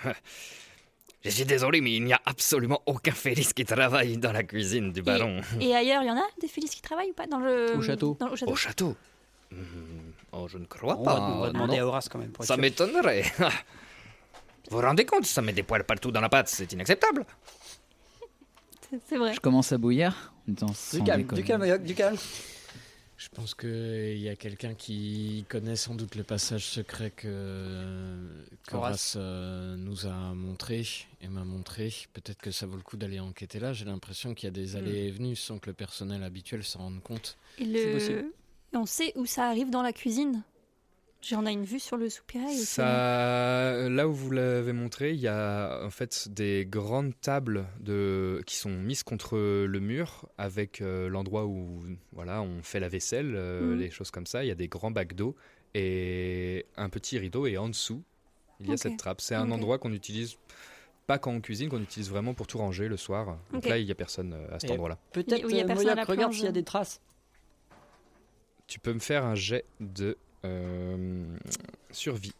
S11: Je suis désolé, mais il n'y a absolument aucun Félix qui travaille dans la cuisine du baron.
S9: Et ailleurs, il y en a des Félix qui travaillent ou pas dans le
S6: Au château.
S9: dans- au château?
S11: Au château Hmm, Oh, je ne crois
S6: On
S11: pas.
S6: va, on va demander
S11: non.
S6: à Horace quand même. Pour
S11: Ça m'étonnerait. Vous vous rendez compte, ça met des poils partout dans la pâte, c'est inacceptable.
S9: C'est- vrai.
S8: Je commence à bouillir.
S6: Du calme, du calme, du calme.
S5: Je pense qu'il y a quelqu'un qui connaît sans doute le passage secret que
S6: Horace.
S5: Horace euh, nous a montré et m'a montré. Peut-être que ça vaut le coup d'aller enquêter là. J'ai l'impression qu'il y a des allées et venues sans que le personnel habituel s'en rende compte.
S9: Et
S6: C'est
S9: le... et on sait où ça arrive dans la cuisine. J'en ai une vue sur le soupirail. aussi.
S3: Ça, là où vous l'avez montré, il y a en fait des grandes tables de, qui sont mises contre le mur avec euh, l'endroit où voilà, on fait la vaisselle, euh,
S9: Mhm.
S3: les choses comme ça. Il y a des grands bacs d'eau et un petit rideau et en dessous, il y a cette trappe. C'est un endroit qu'on utilise pas quand on cuisine, qu'on utilise vraiment pour tout ranger le soir. Donc là, il n'y a personne euh, à cet
S6: Et-
S3: endroit-là.
S6: Peut-être,
S9: Oui,
S6: euh,
S9: personne à
S6: Moyoc,
S9: la
S6: regarde s'il y a des traces.
S3: Tu peux me faire un jet de euh, survie.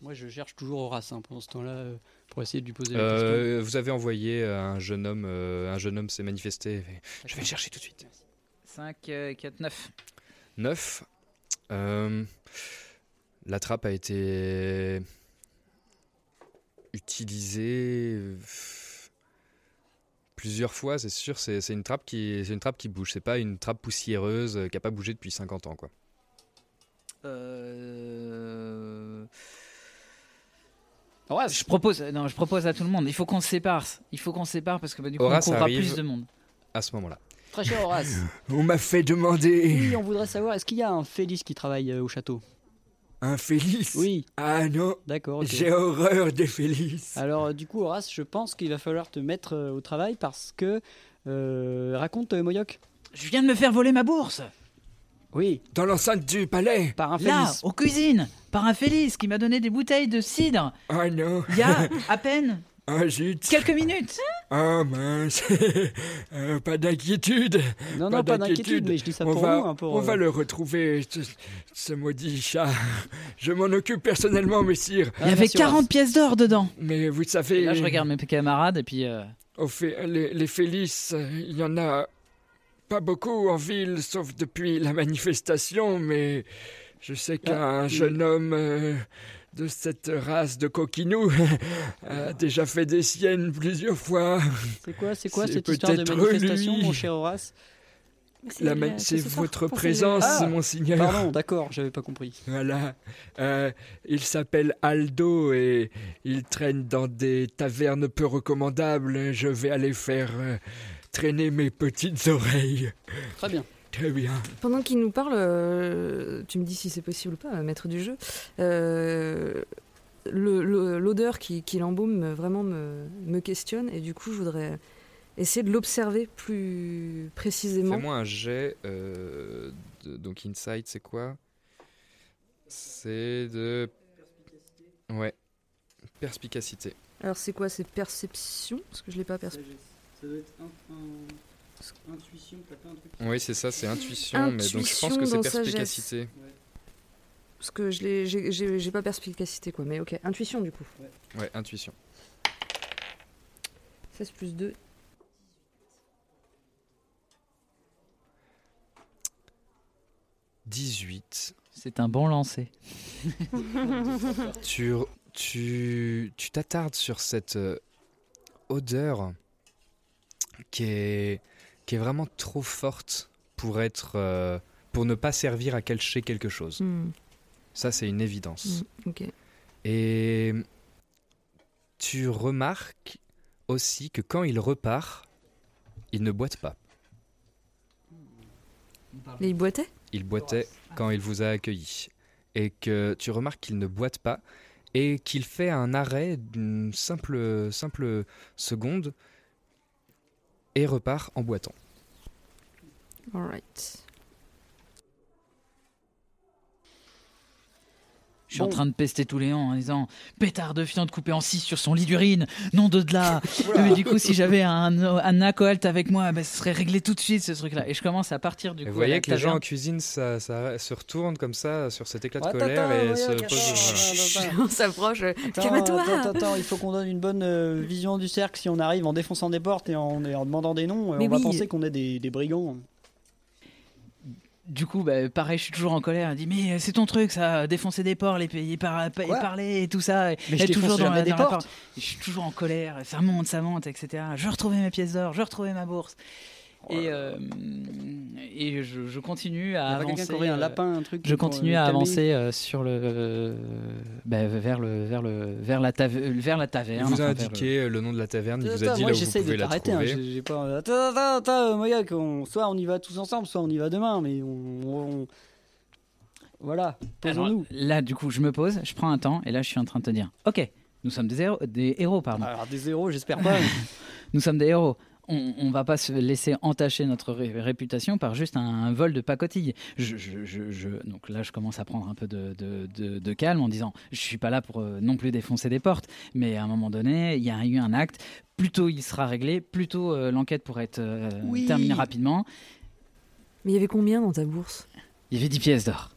S6: Moi je cherche toujours Horace hein, pendant ce temps-là euh, pour essayer de lui poser la question.
S3: Euh, vous avez envoyé un jeune homme, euh, un jeune homme s'est manifesté. Je vais le chercher tout de suite.
S8: 5, 4, 9.
S3: 9. Euh, la trappe a été utilisée euh, plusieurs fois, c'est sûr. C'est une trappe qui, c'est une trappe qui bouge. C'est pas une trappe poussiéreuse euh, qui a pas bougé depuis 50 ans, quoi.
S8: Euh...
S6: Horace,
S8: Je propose, non, je propose à tout le monde. Il faut qu'on se sépare. Il faut qu'on se sépare parce que bah, du coup,
S3: Horace
S8: on courra plus de monde.
S3: À ce moment-là.
S6: très cher Horace.
S10: On m'a fait demander
S6: oui, on voudrait savoir, est-ce qu'il y a un Félix qui travaille euh, au château?
S10: Un Félix.
S6: Oui,
S10: Ah non,
S6: d'accord.
S10: j'ai horreur des Félix.
S6: Alors euh, du coup Horace, je pense qu'il va falloir te mettre euh, au travail parce que... euh, raconte euh, Moyoc.
S8: Je viens de me faire voler ma bourse.
S6: Oui.
S10: Dans l'enceinte du palais
S6: Par un
S8: Là,
S6: Félix.
S8: aux cuisines, par un Félix qui m'a donné des bouteilles de cidre.
S10: Ah non
S8: Il y a à peine
S10: Ah zut
S8: quelques minutes.
S10: Ah mince Euh, Pas d'inquiétude
S6: Non, non, pas d'inquiétude, mais je dis ça
S10: on
S6: pour
S10: va,
S6: hein, pour,
S10: On
S6: euh,
S10: va le retrouver, ce, ce maudit chat. Je m'en occupe personnellement, messire.
S8: Il y avait 40 pièces d'or dedans.
S10: Mais vous savez...
S8: Et là, je regarde mes camarades et puis. euh,
S10: Au fait, les, les Félix, euh, il y en a pas beaucoup en ville, sauf depuis la manifestation, mais je sais qu'un
S6: Ah,
S10: jeune homme euh, de cette race de coquinous a déjà fait des siennes plusieurs fois.
S6: C'est quoi, c'est quoi
S10: C'est
S6: cette histoire de manifestation,
S10: lui.
S6: mon cher Horace?
S10: C'est votre présence,
S6: Ah,
S10: monseigneur.
S6: Pardon, d'accord, j'avais pas compris.
S10: Voilà. Euh, il s'appelle Aldo et il traîne dans des tavernes peu recommandables. Je vais aller faire euh, traîner mes petites oreilles.
S6: Très bien.
S10: Très bien.
S4: Pendant qu'il nous parle, euh, tu me dis si c'est possible ou pas, euh, maître du jeu. euh, le- le- L'odeur qui, qui l'embaume vraiment me, me questionne et du coup je voudrais essayer de l'observer plus précisément.
S3: Fais-moi un jet. euh, de- donc, Insight, c'est quoi? C'est de. Ouais. Perspicacité.
S4: Alors c'est quoi? C'est perception? Parce que je l'ai pas perçu.
S6: Ça doit être intuition, t'as pas un truc
S3: Oui, c'est ça, c'est intuition, mais donc je pense
S4: Intuition
S3: que c'est perspicacité.
S4: Parce que je l'ai, j'ai- pas perspicacité quoi, mais ok. Intuition du coup.
S3: Ouais, intuition.
S4: 16 plus 2.
S3: « 18.
S8: C'est un bon lancer.
S3: tu tu tu t'attardes sur cette euh, odeur qui est qui est vraiment trop forte pour être euh, pour ne pas servir à cacher quelque chose.
S4: Hmm.
S3: Ça c'est une évidence.
S4: Hmm.
S3: Et tu remarques aussi que quand il repart, il ne boite pas.
S4: Et il boitait?
S3: Il boitait quand il vous a accueilli. Et que tu remarques qu'il ne boite pas et qu'il fait un arrêt d'une simple, simple seconde et repart en boitant.
S4: Alright.
S8: Je suis en train de pester tous les ans en disant pétard de fiente coupé en six sur son lit d'urine, nom de là. Mais du coup, si j'avais un, un acolyte avec moi, ben, ce serait réglé tout de suite ce truc-là. Et je commence à partir du
S3: Et
S8: coup.
S3: vous voyez que les gens en cuisine, ça, ça se retournent comme ça sur cet éclat de
S6: Attends,
S3: colère
S6: attends,
S3: et se posent.
S4: On s'approche.
S6: Attends,
S4: Calme-toi
S6: attends, attends, il faut qu'on donne une bonne euh, vision du cercle si on arrive en défonçant des portes et en, demandant des noms. euh,
S4: Mais
S6: on va penser qu'on est des, des brigands.
S8: Du coup, bah, pareil, je suis toujours en colère. Elle dit mais c'est ton truc, ça, défoncer des portes, les pays, par, parler et tout ça. Et
S6: Mais je
S8: toujours dans la,
S6: des portes.
S8: Je suis toujours en colère. Ça monte, ça monte, etc. Je retrouver mes pièces d'or, je retrouver ma bourse. Et, euh, et je, je continue à
S6: Il
S8: avancer.
S6: qui aurait un
S8: euh,
S6: lapin, un truc
S8: Je
S6: pour,
S8: continue
S6: euh,
S8: à avancer euh, sur le, euh, bah, vers le, vers le, vers la, tave- euh, vers la
S3: Il
S8: taverne.
S3: vous a
S8: enfin,
S3: indiqué le nom de la taverne, il vous a dit
S6: moi
S3: là où vous
S6: j'essaie de
S3: pouvez la
S6: t'arrêter. hein,
S3: trouver.
S6: j'ai- pas... Attends, attends, attends, Moya, qu'on- soit on y va tous ensemble, soit on y va demain, mais on. on- Voilà, posons-nous.
S8: là, du coup, je me pose, je prends un temps, et là, je suis en train de te dire, ok, nous sommes des héros, des héros pardon.
S6: Alors des zéros, j'espère pas.
S8: Nous sommes des héros. On, on va pas se laisser entacher notre ré- réputation par juste un, un vol de pacotille. Je, je- je- je- donc là, je commence à prendre un peu de, de- de- de calme en disant, je suis pas là pour euh, non plus défoncer des portes, mais à un moment donné, il y a eu un acte. Plus tôt il sera réglé, plus tôt euh, l'enquête pourrait être euh,
S4: Oui.
S8: terminée rapidement.
S4: Mais il y avait combien dans ta bourse?
S8: Il y avait 10 pièces d'or.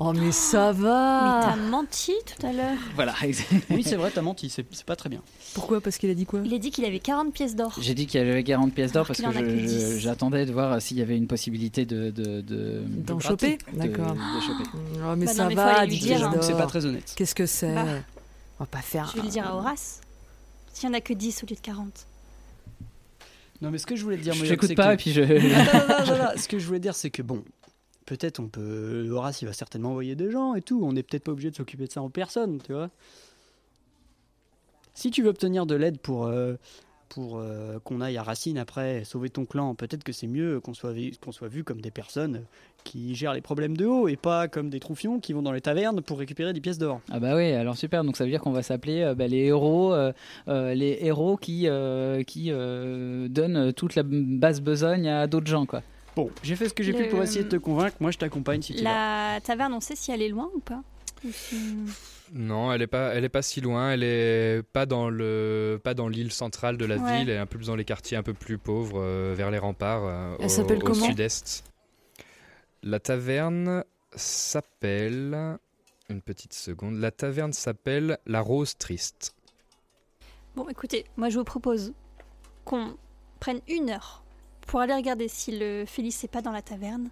S4: Oh mais ça
S9: Mais
S4: va
S9: t'as menti tout à l'heure.
S8: Voilà.
S6: oui, c'est vrai, t'as menti, c'est pas très bien.
S4: Pourquoi? Parce qu'il a dit quoi?
S9: Il a dit qu'il avait 40 pièces d'or.
S8: J'ai dit qu'il y avait 40 pièces d'or parce que
S9: en a
S8: je-
S9: que
S8: je-
S9: 10.
S8: j'attendais de voir s'il y avait une possibilité de... de, de
S4: D'en
S8: de
S4: choper? D'accord.
S8: de choper.
S4: Oh mais
S9: Bah non,
S4: ça
S9: mais faut
S4: va,
S9: lui dire, hein.
S6: C'est pas très honnête.
S4: Qu'est-ce que c'est?
S9: Bah.
S4: On va pas faire.
S9: Je vais le dire à Horace. S'il y en a que 10 au lieu de 40.
S6: Non, mais ce que je voulais te dire,
S8: Je t'écoute pas,
S6: que-
S8: et puis je-
S6: Attends, attends, attends, attends. Ce que je voulais dire, c'est que bon, peut-être on peut. Horace, il va certainement envoyer des gens et tout. On n'est peut-être pas obligé de s'occuper de ça en personne, tu vois. Si tu veux obtenir de l'aide pour, euh, pour euh, qu'on aille à Racine après sauver ton clan, peut-être que c'est mieux qu'on soit, soit vu comme des personnes qui gèrent les problèmes de haut et pas comme des troufions qui vont dans les tavernes pour récupérer des pièces d'or.
S8: Ah bah oui, alors super, donc ça veut dire qu'on va s'appeler euh, bah, les héros, les héros qui, qui donnent toute la basse besogne à d'autres gens, quoi.
S6: Bon, j'ai fait ce que j'ai pu pour essayer de te convaincre. Moi, je t'accompagne si tu veux.
S9: La taverne, on sait si elle est loin ou pas Ou si-
S3: Non, elle est pas, elle est pas si loin. Elle est pas dans le, pas dans l'île centrale de la
S9: Ouais.
S3: ville. Elle est un peu plus dans les quartiers un peu plus pauvres, euh, vers les remparts, euh,
S4: Elle
S3: au,
S4: s'appelle
S3: au
S4: comment
S3: sud-est. La taverne s'appelle. Une petite seconde. La taverne s'appelle La Rose Triste.
S9: Bon, écoutez, moi je vous propose qu'on prenne une heure pour aller regarder si le Félix n'est pas dans la taverne.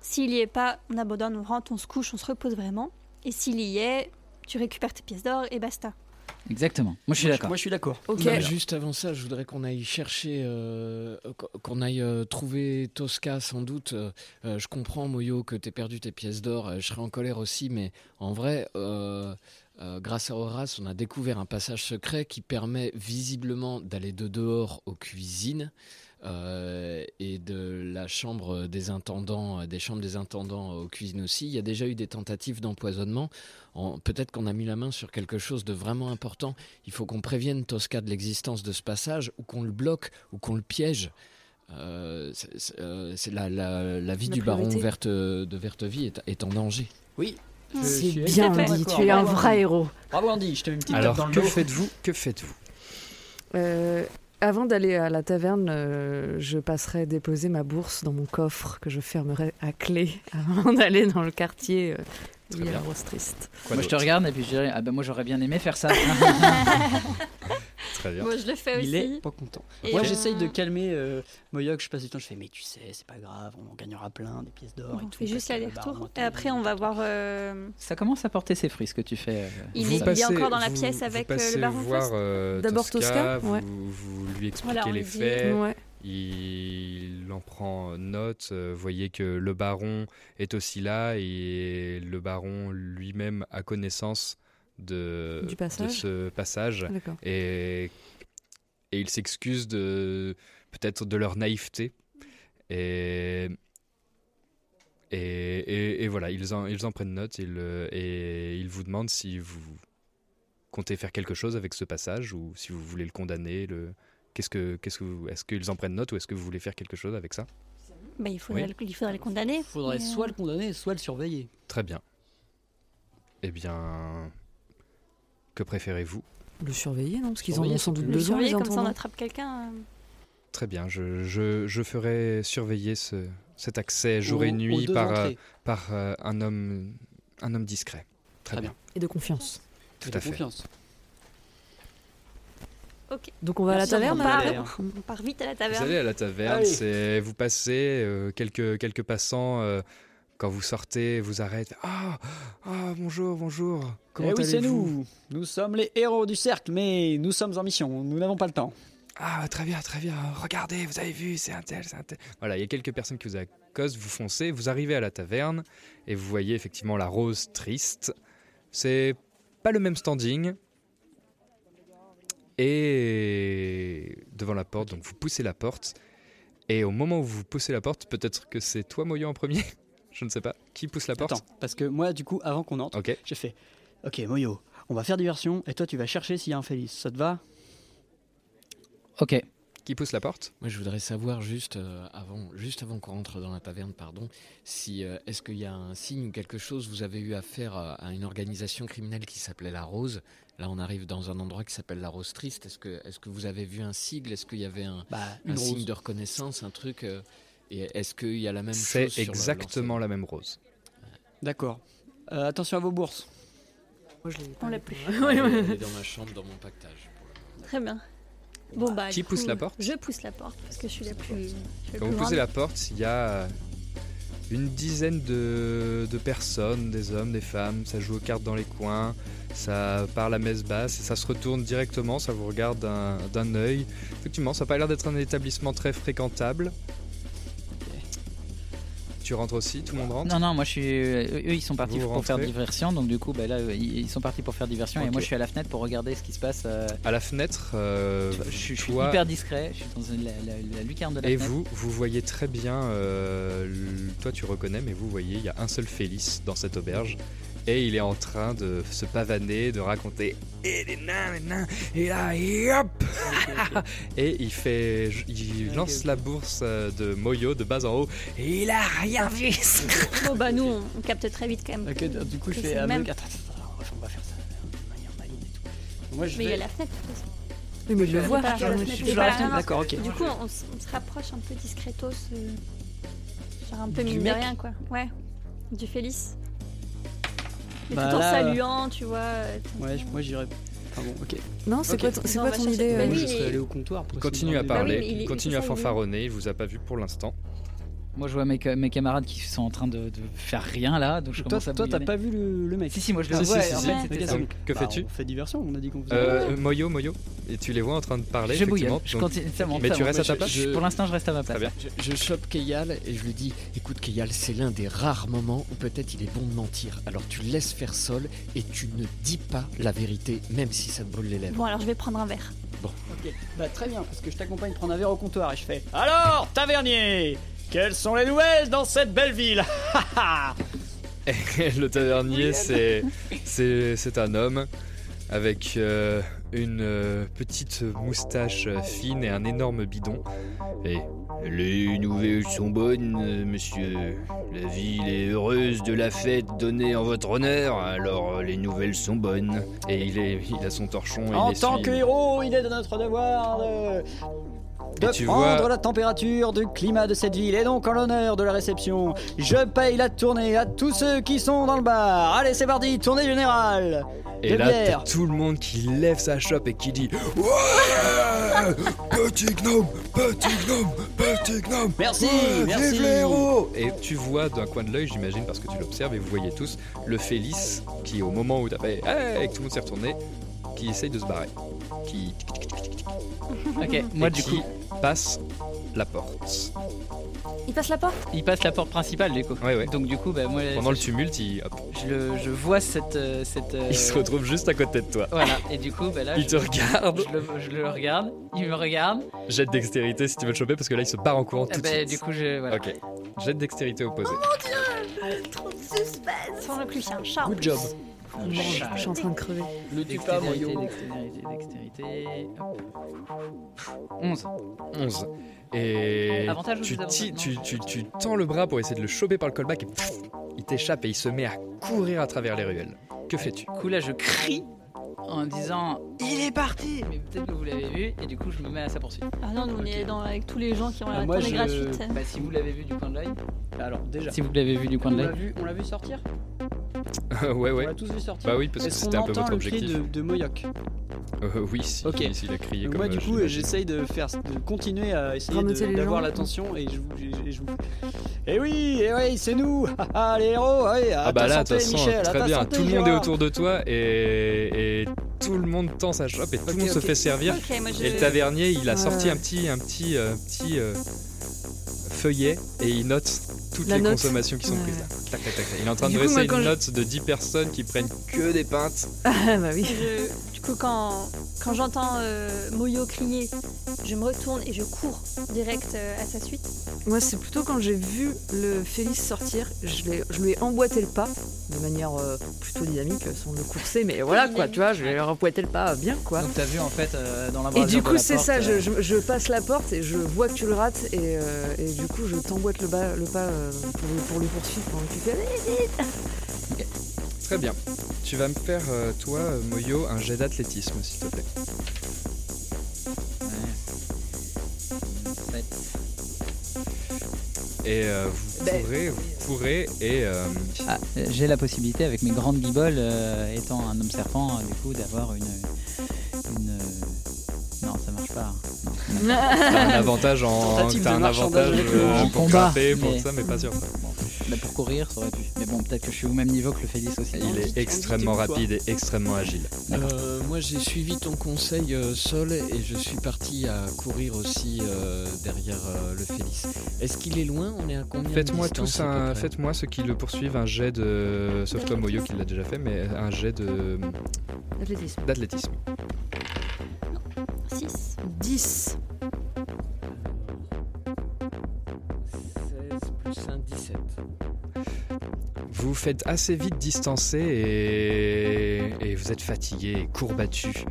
S9: S'il y est pas, on abandonne, on rentre, on se couche, on se repose vraiment. Et s'il y est, tu récupères tes pièces d'or et basta.
S8: Exactement. Moi, je suis d'accord.
S6: Moi, je suis d'accord.
S4: Ok.
S5: Non, juste avant ça, je voudrais qu'on aille chercher, euh, qu- qu'on aille euh, trouver Tosca sans doute. Euh, je comprends, Moyo, que t'aies perdu tes pièces d'or. je serais en colère aussi, mais en vrai, euh, euh, grâce à Horace, on a découvert un passage secret qui permet visiblement d'aller de dehors aux cuisines. Euh, et de la chambre des intendants, euh, des chambres des intendants aux cuisines aussi. Il y a déjà eu des tentatives d'empoisonnement. En- Peut-être qu'on a mis la main sur quelque chose de vraiment important. Il faut qu'on prévienne Tosca de l'existence de ce passage, ou qu'on le bloque, ou qu'on le piège. Euh, c'est- euh, la, la- la vie
S4: La
S5: du baron verte, de Vertevie est, est en danger.
S6: Oui. je
S4: C'est bien
S6: d'accord.
S4: tu es un vrai
S6: Andy.
S4: héros.
S6: Bravo Andy, je te mets une petite
S3: Alors,
S6: dans le
S3: que faites-vous? Que faites-vous?
S4: Euh, avant d'aller à la taverne, euh, je passerai déposer ma bourse dans mon coffre que je fermerai à clé avant d'aller dans le quartier euh, où il y a la
S3: bien.
S4: rose triste.
S3: Quoi
S8: moi, je te regarde et puis je dirais Ah ben, moi, j'aurais bien aimé faire ça.
S3: Très bien.
S9: Moi je le fais aussi.
S6: Il est pas content.
S9: Et
S6: Moi,
S9: on-
S6: j'essaye de calmer euh, Moyoc. Je passe du temps. Je fais, mais tu sais, c'est pas grave. On en gagnera plein, des pièces d'or et
S9: On
S6: tout.
S9: fait juste l'aller-retour.
S6: baron
S9: Et après, on va voir. euh,
S8: ça commence à porter ses fruits, ce que tu fais. euh.
S9: Il,
S3: Vous
S9: est, il est
S3: passez-
S9: encore dans la
S3: vous-
S9: pièce
S3: vous
S9: avec euh, le baron
S3: voir euh,
S4: D'abord Tosca,
S3: vous,
S4: ouais.
S3: vous lui expliquez
S9: Voilà,
S3: les faits.
S4: Ouais.
S3: Il en prend note. euh, Vous voyez que le baron est aussi là et le baron lui-même a connaissance de,
S4: Du
S3: de
S4: passage
S3: ce passage. Et, et il s'excuse de peut-être de leur naïveté. Et, et, et- et voilà, ils en, ils en prennent note ils, euh, et ils vous demandent si vous comptez faire quelque chose avec ce passage ou si vous voulez le condamner. Le... Qu'est-ce que, qu'est-ce que vous- est-ce qu'ils en prennent note ou est-ce que vous voulez faire quelque chose avec ça?
S9: Bah, il, faudrait
S3: Oui.
S9: le, il faudrait le condamner.
S6: Il faudrait
S9: Mais, euh,
S6: soit le condamner, soit le surveiller.
S3: Très bien. Eh bien, que préférez-vous?
S4: Le surveiller, non? Parce qu'ils en ont sans doute
S6: plus-
S9: Le
S4: besoin,
S9: surveiller comme ça on attrape quelqu'un. euh.
S3: Très bien, je, je, je ferai surveiller ce, cet accès jour et nuit par, euh, par euh, un, homme, un homme discret. Très,
S6: Très
S3: bien.
S4: Et de confiance.
S3: Tout
S6: Et de
S3: à fait.
S6: confiance.
S9: Ok.
S4: Donc on va
S6: Merci,
S4: à la taverne
S9: On part vite à la
S3: Vous
S9: taverne.
S3: allez à la taverne, c'est vous passez euh, quelques quelques passants euh, quand vous sortez, vous arrêtez. Ah ah bonjour bonjour. Comment
S6: eh oui, c'est nous. Nous sommes les héros du cercle, mais nous sommes en mission. Nous n'avons pas le temps.
S3: Ah très bien très bien. Regardez vous avez vu c'est un tel c'est un tel. Voilà il y a quelques personnes qui vous accostent, vous foncez, vous arrivez à la taverne et vous voyez effectivement la rose triste. C'est pas le même standing. Et devant la porte, donc vous poussez la porte. Et au moment où vous poussez la porte, peut-être que c'est toi Moyo en premier? Je ne sais pas. Qui pousse la porte
S6: Attends, parce que moi, du coup, avant qu'on entre,
S3: Ok.
S6: j'ai fait Ok, Moyo, on va faire diversion et toi, tu vas chercher s'il y a un Félix. Ça te va?
S8: Ok.
S3: Qui pousse la porte?
S5: Moi, je voudrais savoir juste euh, avant, juste avant qu'on rentre dans la taverne, pardon, si euh, est-ce qu'il y a un signe ou quelque chose vous avez eu affaire à, à une organisation criminelle qui s'appelait la Rose? Là, on arrive dans un endroit qui s'appelle la Rose Triste. Est-ce que, est-ce que vous avez vu un sigle? Est-ce qu'il y avait un,
S6: Bah,
S5: un signe de reconnaissance, un truc euh, Et est-ce qu'il y a la même
S3: C'est
S5: chose le-
S3: exactement la même rose.
S6: D'accord. Euh, attention à vos bourses.
S4: Moi, je l'ai
S9: On l'a plus.
S5: Elle est- dans ma chambre, dans mon pactage.
S9: Très bien. Bon bah.
S3: Qui pousse
S9: coup,
S3: la porte
S9: Je pousse la porte parce que je suis la plus. je
S3: Quand
S9: plus
S3: vous poussez la porte, il y a une dizaine de, de personnes, des hommes, des femmes. Ça joue aux cartes dans les coins, ça parle à messe basse et ça se retourne directement, ça vous regarde d'un d'un œil. Effectivement, ça n'a pas l'air d'être un établissement très fréquentable. Tu rentres aussi Tout le monde rentre
S8: Non, non, moi je suis. euh, Eux, ils sont partis
S3: Vous
S8: pour faire diversion, donc du coup, bah, là, euh, ils sont partis pour faire diversion, et moi je suis à la fenêtre pour regarder ce qui se passe. euh,
S3: À la fenêtre, euh,
S8: je, je suis hyper discret, je suis dans la, la- la lucarne de la
S3: et
S8: fenêtre.
S3: vous, vous voyez très bien, euh, le- toi tu reconnais, mais vous voyez, il y a un seul Félix dans cette auberge. Et il est en train de se pavaner, de raconter et les nains, les nains, et là, et hop Et il fait, il lance la bourse euh, de Moyo de bas en haut, et il a rien vu
S9: Bon bah nous on, capte très vite quand même.
S6: Ok, du coup je fais ah,
S9: même-
S6: attends, attends, attends, on va faire ça de manière maligne et tout. Moi je
S9: Mais il y a la fenêtre. de toute façon.
S4: Oui, mais je le vois.
S6: D'accord, ok.
S9: Du coup on, se rapproche un peu discretos. euh, genre un peu mine de rien quoi. Ouais. Du Félix. Mais
S6: Bah
S9: tout en
S6: là,
S9: saluant, tu vois. euh,
S6: Ouais, je- moi j'irais. Enfin bon, ok.
S4: Non, c'est
S6: Ok.
S4: quoi
S9: Non,
S4: quoi ton idée
S9: Bah
S4: euh,
S6: je serais allé au comptoir pour
S3: continue à parler,
S9: Bah oui, il
S3: continue
S9: il
S3: à fanfaronner, il vous a pas vu pour l'instant.
S8: Moi, je vois mes, ca- mes camarades qui sont en train de, de faire rien là, donc je
S6: Toi,
S8: commence à
S6: toi, t'as pas vu le, le mec
S8: Si, si, moi je le vois.
S3: si,
S8: en
S3: si,
S8: fait,
S3: si.
S8: ça.
S3: Que
S6: Bah,
S3: fais-tu
S6: On fait diversion, on a dit qu'on faisait.
S3: Euh, Moyo, Moyo, et tu les vois en train de parler,
S8: Je
S3: effectivement.
S8: je continue, ça monte,
S3: mais tu restes à ta
S5: Je-
S3: place
S5: je-
S8: Pour l'instant, je reste à ma place.
S3: Très bien.
S5: Je, je chope Keyal et je lui dis Écoute, Keyal, c'est l'un des rares moments où peut-être il est bon de mentir. Alors tu laisses faire Sol et tu ne dis pas la vérité, même si ça te brûle les lèvres.
S9: Bon alors je vais prendre un verre.
S6: Ok, bah très bien, parce que je t'accompagne prendre un verre au comptoir et je fais Alors, tavernier Quelles sont les nouvelles dans cette belle ville?
S3: Le tavernier, c'est c'est c'est un homme avec euh, une euh, petite moustache fine et un énorme bidon. Et les nouvelles sont bonnes, monsieur. La ville est heureuse de la fête donnée en votre honneur, alors les nouvelles sont bonnes. Et il est, il a son torchon. et
S6: En
S3: il
S6: tant que héros, il est de notre devoir de, de prendre
S3: vois-
S6: la température du climat de cette ville. Et donc, en l'honneur de la réception, je paye la tournée à tous ceux qui sont dans le bar. Allez, c'est parti, tournée générale
S3: Et
S6: de
S3: là, t'as tout le monde qui lève sa chope et qui dit
S10: Ouais Petit gnome Petit gnome Petit gnome
S6: Merci,
S10: Ouais,
S6: merci.
S10: Vive les héros
S3: Et tu vois d'un coin de l'œil, j'imagine, parce que tu l'observes et vous voyez tous, le Félix qui, au moment où t'as fait Hey et que tout le monde s'est retourné, qui essaye de se barrer. Qui.
S8: Ok, moi du coup,
S3: passe la porte.
S9: Il passe la porte?
S8: Il passe la porte principale du coup.
S3: Ouais, ouais.
S8: Donc du coup, bah, moi,
S3: Pendant le tumulte, il, hop,
S8: je, le- je vois cette, euh, cette. euh,
S3: il se retrouve juste à côté de toi.
S8: Voilà. Et du coup, bah, là,
S3: Il
S8: je,
S3: te regarde.
S8: je le, je le regarde, il me regarde.
S3: Jette dextérité si tu veux le choper parce que là il se barre en courant
S8: Ah
S3: tout de
S8: bah,
S3: suite.
S8: du coup, je. Voilà.
S3: Ok. Jette dextérité opposée.
S9: Trop de suspense Sans plus, c'est un chat.
S6: Good
S9: plus.
S6: job.
S4: Je suis en train de crever.
S6: Le
S8: Dextérité, dextérité, dextérité. Hop. 11.
S3: 11. Et tu, tends le bras pour essayer de le choper par le callback et pff, il t'échappe et il se met à courir à travers les ruelles. Que fais-tu?
S8: Du coup, là, je crie en disant Il est parti Mais peut-être que vous l'avez vu, et du coup, je me mets à sa poursuite.
S9: Ah non, nous on est dans, avec tous les gens qui ont
S6: Ah,
S9: la
S6: moi,
S9: tournée
S6: je-
S9: gratuite.
S8: Bah, si vous l'avez vu du coin de l'œil.
S6: Alors, déjà.
S8: Si vous l'avez vu du coin
S6: On
S8: de
S6: l'a
S8: l'œil.
S6: vu, on l'a vu sortir
S3: Ouais,
S6: On
S3: ouais.
S6: l'a tous vu sortir
S3: Bah oui, parce que
S6: Est-ce
S3: c'était
S6: qu'on
S3: un peu
S6: entend
S3: votre
S6: le cri
S3: objectif.
S6: de, de Moyoc
S3: Euh, oui, si,
S6: Ok.
S3: si, il a crié
S6: Donc
S3: comme
S6: moi
S3: euh,
S6: du
S3: je
S6: coup j'essaye de faire de continuer à essayer
S4: Rameuter
S6: de-
S4: les
S6: d'avoir
S4: gens.
S6: l'attention et je vous et je vous Eh oui, eh oui, c'est nous Ah les héros, ouais, à
S3: Ah bah
S6: ta
S3: là, de
S6: santé,
S3: toute façon,
S6: Michel, à
S3: très
S6: ta
S3: bien.
S6: santé,
S3: Tout le monde est
S6: Gérard.
S3: autour de toi et, et tout le monde tend sa chope et tout le monde se fait servir.
S9: Ok, moi je.
S3: Et le tavernier, il a
S4: Ouais.
S3: sorti un petit, un petit, euh, petit euh, feuillet et il note toutes
S4: La
S3: les
S4: note.
S3: consommations qui sont
S4: Ouais.
S3: prises là. Tac, tac, tac, tac. Il est en train
S4: Du
S3: de
S4: coup,
S3: dresser
S4: moi,
S3: une
S4: je-
S3: note de 10 personnes qui prennent que des pintes.
S4: Ah bah oui.
S9: Je- coup, quand, quand j'entends euh, Moyo crier, je me retourne et je cours direct euh, à sa suite.
S4: Moi, c'est plutôt quand j'ai vu le Félix sortir, je, l'ai- je lui ai emboîté le pas de manière euh, plutôt dynamique, sans le courser, mais voilà quoi, tu vois, je lui ai emboîté le pas bien quoi.
S8: Donc, t'as vu en fait euh, dans la
S4: Et du coup, c'est
S8: porte,
S4: ça, je,
S8: euh,
S4: je- je passe la porte et je vois que tu le rates, et, euh, et du coup, je t'emboîte le, bas- le pas euh, pour, le- pour le poursuivre pendant que tu fais.
S3: Très bien. Tu vas me faire, euh, toi, euh, Moyo, un jet d'athlétisme, s'il te plaît.
S8: ouais.
S3: Et euh, vous
S4: Ben-
S3: pourrez, vous pourrez, et euh,
S8: Ah, j'ai la possibilité, avec mes grandes guiboles, euh, étant un homme serpent, euh, du coup, d'avoir une. une euh, Non, ça marche pas. Non, ça marche
S3: t'as un avantage en,
S6: de
S3: un avantage
S8: en
S3: pour
S8: combat,
S3: grimper, pour
S8: mais-
S3: ça, mais pas sûr.
S8: pas. Bah, pour courir, ça aurait pu. Mais bon, peut-être que je suis au même niveau que le Félix aussi.
S3: Il est extrêmement rapide et extrêmement agile.
S5: Euh, moi j'ai suivi ton conseil euh, Sol et je suis parti à courir aussi euh, derrière euh, le Félix. Est-ce qu'il est loin? On est à combien de
S3: Faites-moi tous un, faites-moi ceux qui le poursuivent un jet de, sauf toi Moyo qui l'a déjà fait, mais un jet de
S4: Athlétisme.
S3: d'athlétisme.
S9: 6.
S4: 10.
S3: Vous faites assez vite distancer et, et vous êtes fatigué et courbattu.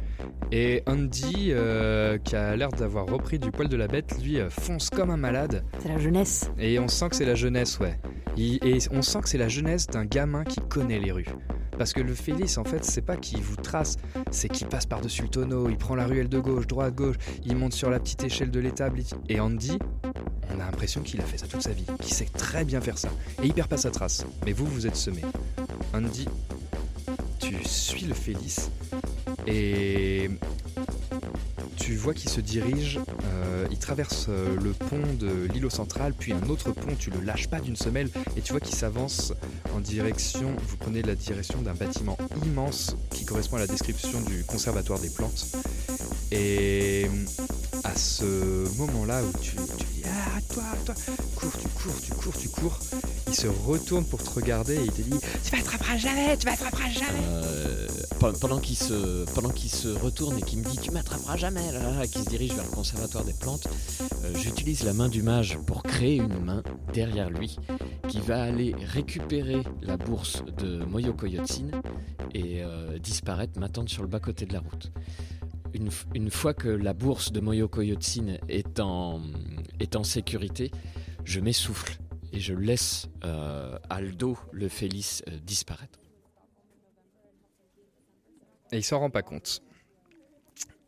S3: Et Andy, euh, qui a l'air d'avoir repris du poil de la bête, lui euh, fonce comme un malade.
S4: C'est la jeunesse.
S3: Et on sent que c'est la jeunesse, ouais. Il- et on sent que c'est la jeunesse d'un gamin qui connaît les rues. Parce que le Félix, en fait, c'est pas qu'il vous trace, c'est qu'il passe par-dessus le tonneau, il prend la ruelle de gauche, droite, gauche, il monte sur la petite échelle de l'étable. Et Andy, on a l'impression qu'il a fait ça toute sa vie, qu'il sait très bien faire ça. Et il perd pas sa trace. Mais vous, vous êtes semé. Andy, tu suis le Félix et tu vois qu'il se dirige, euh, il traverse euh, le pont de l'îlot central, puis un autre pont, tu le lâches pas d'une semelle, et tu vois qu'il s'avance en direction, vous prenez la direction d'un bâtiment immense qui correspond à la description du conservatoire des plantes. Et à ce moment-là où tu, tu dis Ah, toi, toi, cours, tu cours, tu cours, tu cours, il se retourne pour te regarder et il te dit
S11: Tu m'attraperas jamais, tu m'attraperas jamais.
S5: Euh, pe- pendant qu'il se, qu'il se retourne et qu'il me dit tu m'attraperas jamais, là, là, là, qu'il se dirige vers le conservatoire des plantes, euh, j'utilise la main du mage pour créer une main derrière lui qui va aller récupérer la bourse de Moyo Koyotsin et euh, disparaître, m'attendre sur le bas côté de la route. Une, fois que la bourse de Moyo Koyotsin est en, est en sécurité, je m'essouffle et je laisse euh, Aldo, le Félix, euh, disparaître.
S3: Et il s'en rend pas compte.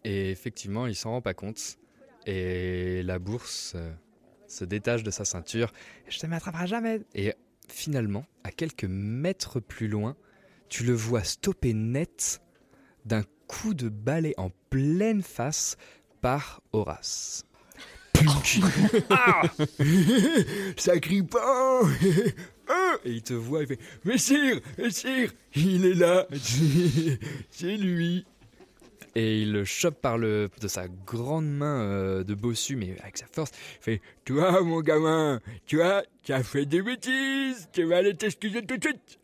S3: Et effectivement, il s'en rend pas compte. Et la bourse euh, se détache de sa ceinture. Je te m'attraperai jamais. Et finalement, à quelques mètres plus loin, tu le vois stopper net d'un coup de balai en pleine face par Horace.
S10: Ah Ça crie pas.
S3: Et il te voit, il fait
S10: Messire Messire Il est là. C'est lui.
S3: Et il le chope par le de sa grande main euh, de bossu, mais avec sa force.
S10: Il fait Toi, mon gamin, tu as, tu as fait des bêtises. Tu vas aller t'excuser tout de suite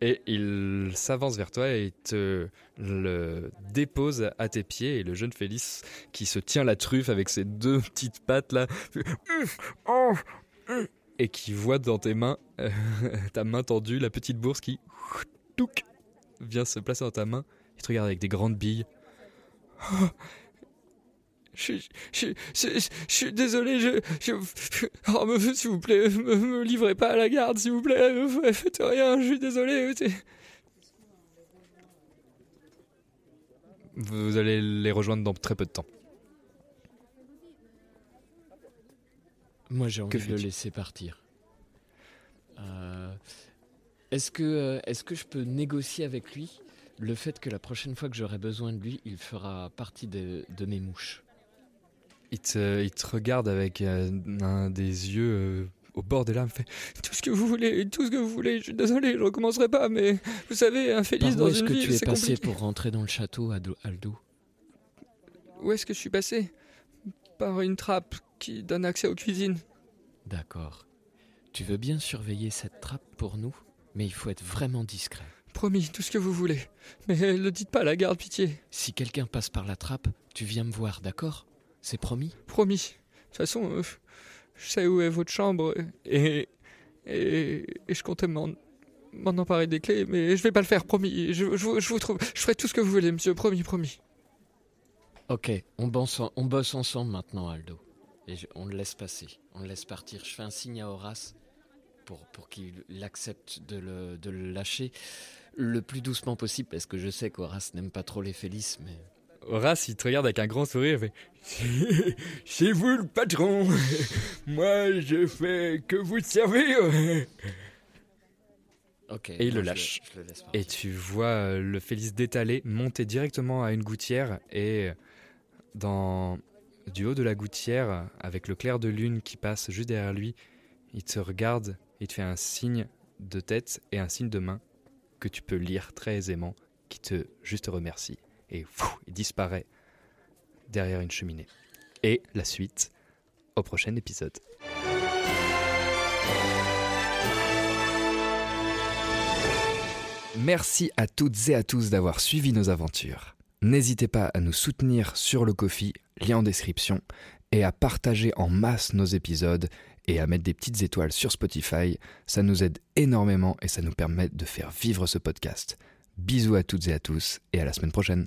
S3: Et il s'avance vers toi et te le dépose à tes pieds. Et le jeune Félix, qui se tient la truffe avec ses deux petites pattes là, et qui voit dans tes mains, euh, ta main tendue, la petite bourse qui vient se placer dans ta main. Il te regarde avec des grandes billes.
S10: Je, je, je, je, je suis désolé, je. je oh, me- s'il vous plaît, me, me livrez pas à la garde, s'il vous plaît, me faites rien, je suis désolé. c'est-
S3: Vous allez les rejoindre dans très peu de temps.
S5: Moi, j'ai
S3: Que
S5: envie de le laisser partir. Euh, est-ce que, euh, est-ce que je peux négocier avec lui le fait que la prochaine fois que j'aurai besoin de lui, il fera partie de, de mes mouches?
S3: Il te, il te regarde avec euh, un des yeux euh, au bord des larmes. Fait,
S10: Tout ce que vous voulez, tout ce que vous voulez, je suis désolé, je recommencerai pas, mais vous savez, un
S5: Par
S10: Félix
S5: où
S10: dans
S5: est-ce
S10: une
S5: que tu es passé
S10: compliqué.
S5: pour rentrer dans le château, Aldo
S10: Où est-ce que je suis passé? Par une trappe qui donne accès aux cuisines.
S5: D'accord. Tu veux bien surveiller cette trappe pour nous, mais il faut être vraiment discret.
S10: Promis, tout ce que vous voulez. Mais ne dites pas à la garde, pitié.
S5: Si quelqu'un passe par la trappe, tu viens me voir, d'accord? C'est promis?
S10: Promis. De toute façon, euh, je sais où est votre chambre et, et, et je comptais m'en, m'en emparer des clés, mais je vais pas le faire, promis. Je, je, je vous trouve, je ferai tout ce que vous voulez, monsieur, promis, promis.
S5: Ok, on bosse, on bosse ensemble maintenant, Aldo. Et je- on le laisse passer, on le laisse partir. Je fais un signe à Horace pour, pour qu'il accepte de le, de le lâcher le plus doucement possible, parce que je sais qu'Horace n'aime pas trop les Félix, mais...
S3: Horace, il te regarde avec un grand sourire. Il fait,
S10: C'est vous le patron. Moi, je fais que vous servir.
S3: Et il le
S5: je
S3: lâche.
S5: je le.
S3: Et tu vois euh, le Félix d'étaler, monter directement à une gouttière et dans du haut de la gouttière, avec le clair de lune qui passe juste derrière lui, il te regarde, il te fait un signe de tête et un signe de main que tu peux lire très aisément, qui te juste remercie. Et il disparaît derrière une cheminée. Et la suite au prochain épisode. Merci à toutes et à tous d'avoir suivi nos aventures. N'hésitez pas à nous soutenir sur le Kofi, lien en description, et à partager en masse nos épisodes et à mettre des petites étoiles sur Spotify. Ça nous aide énormément et ça nous permet de faire vivre ce podcast. Bisous à toutes et à tous et à la semaine prochaine.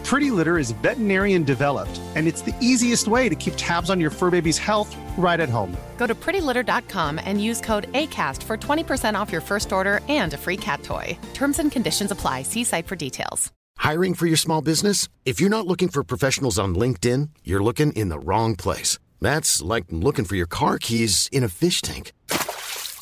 S14: Pretty Litter is veterinarian developed, and it's the easiest way to keep tabs on your fur baby's health right at home.
S15: Go to prettylitter.com and use code ACAST for 20% off your first order and a free cat toy. Terms and conditions apply. See site for details.
S1: Hiring for your small business? If you're not looking for professionals on LinkedIn, you're looking in the wrong place. That's like looking for your car keys in a fish tank.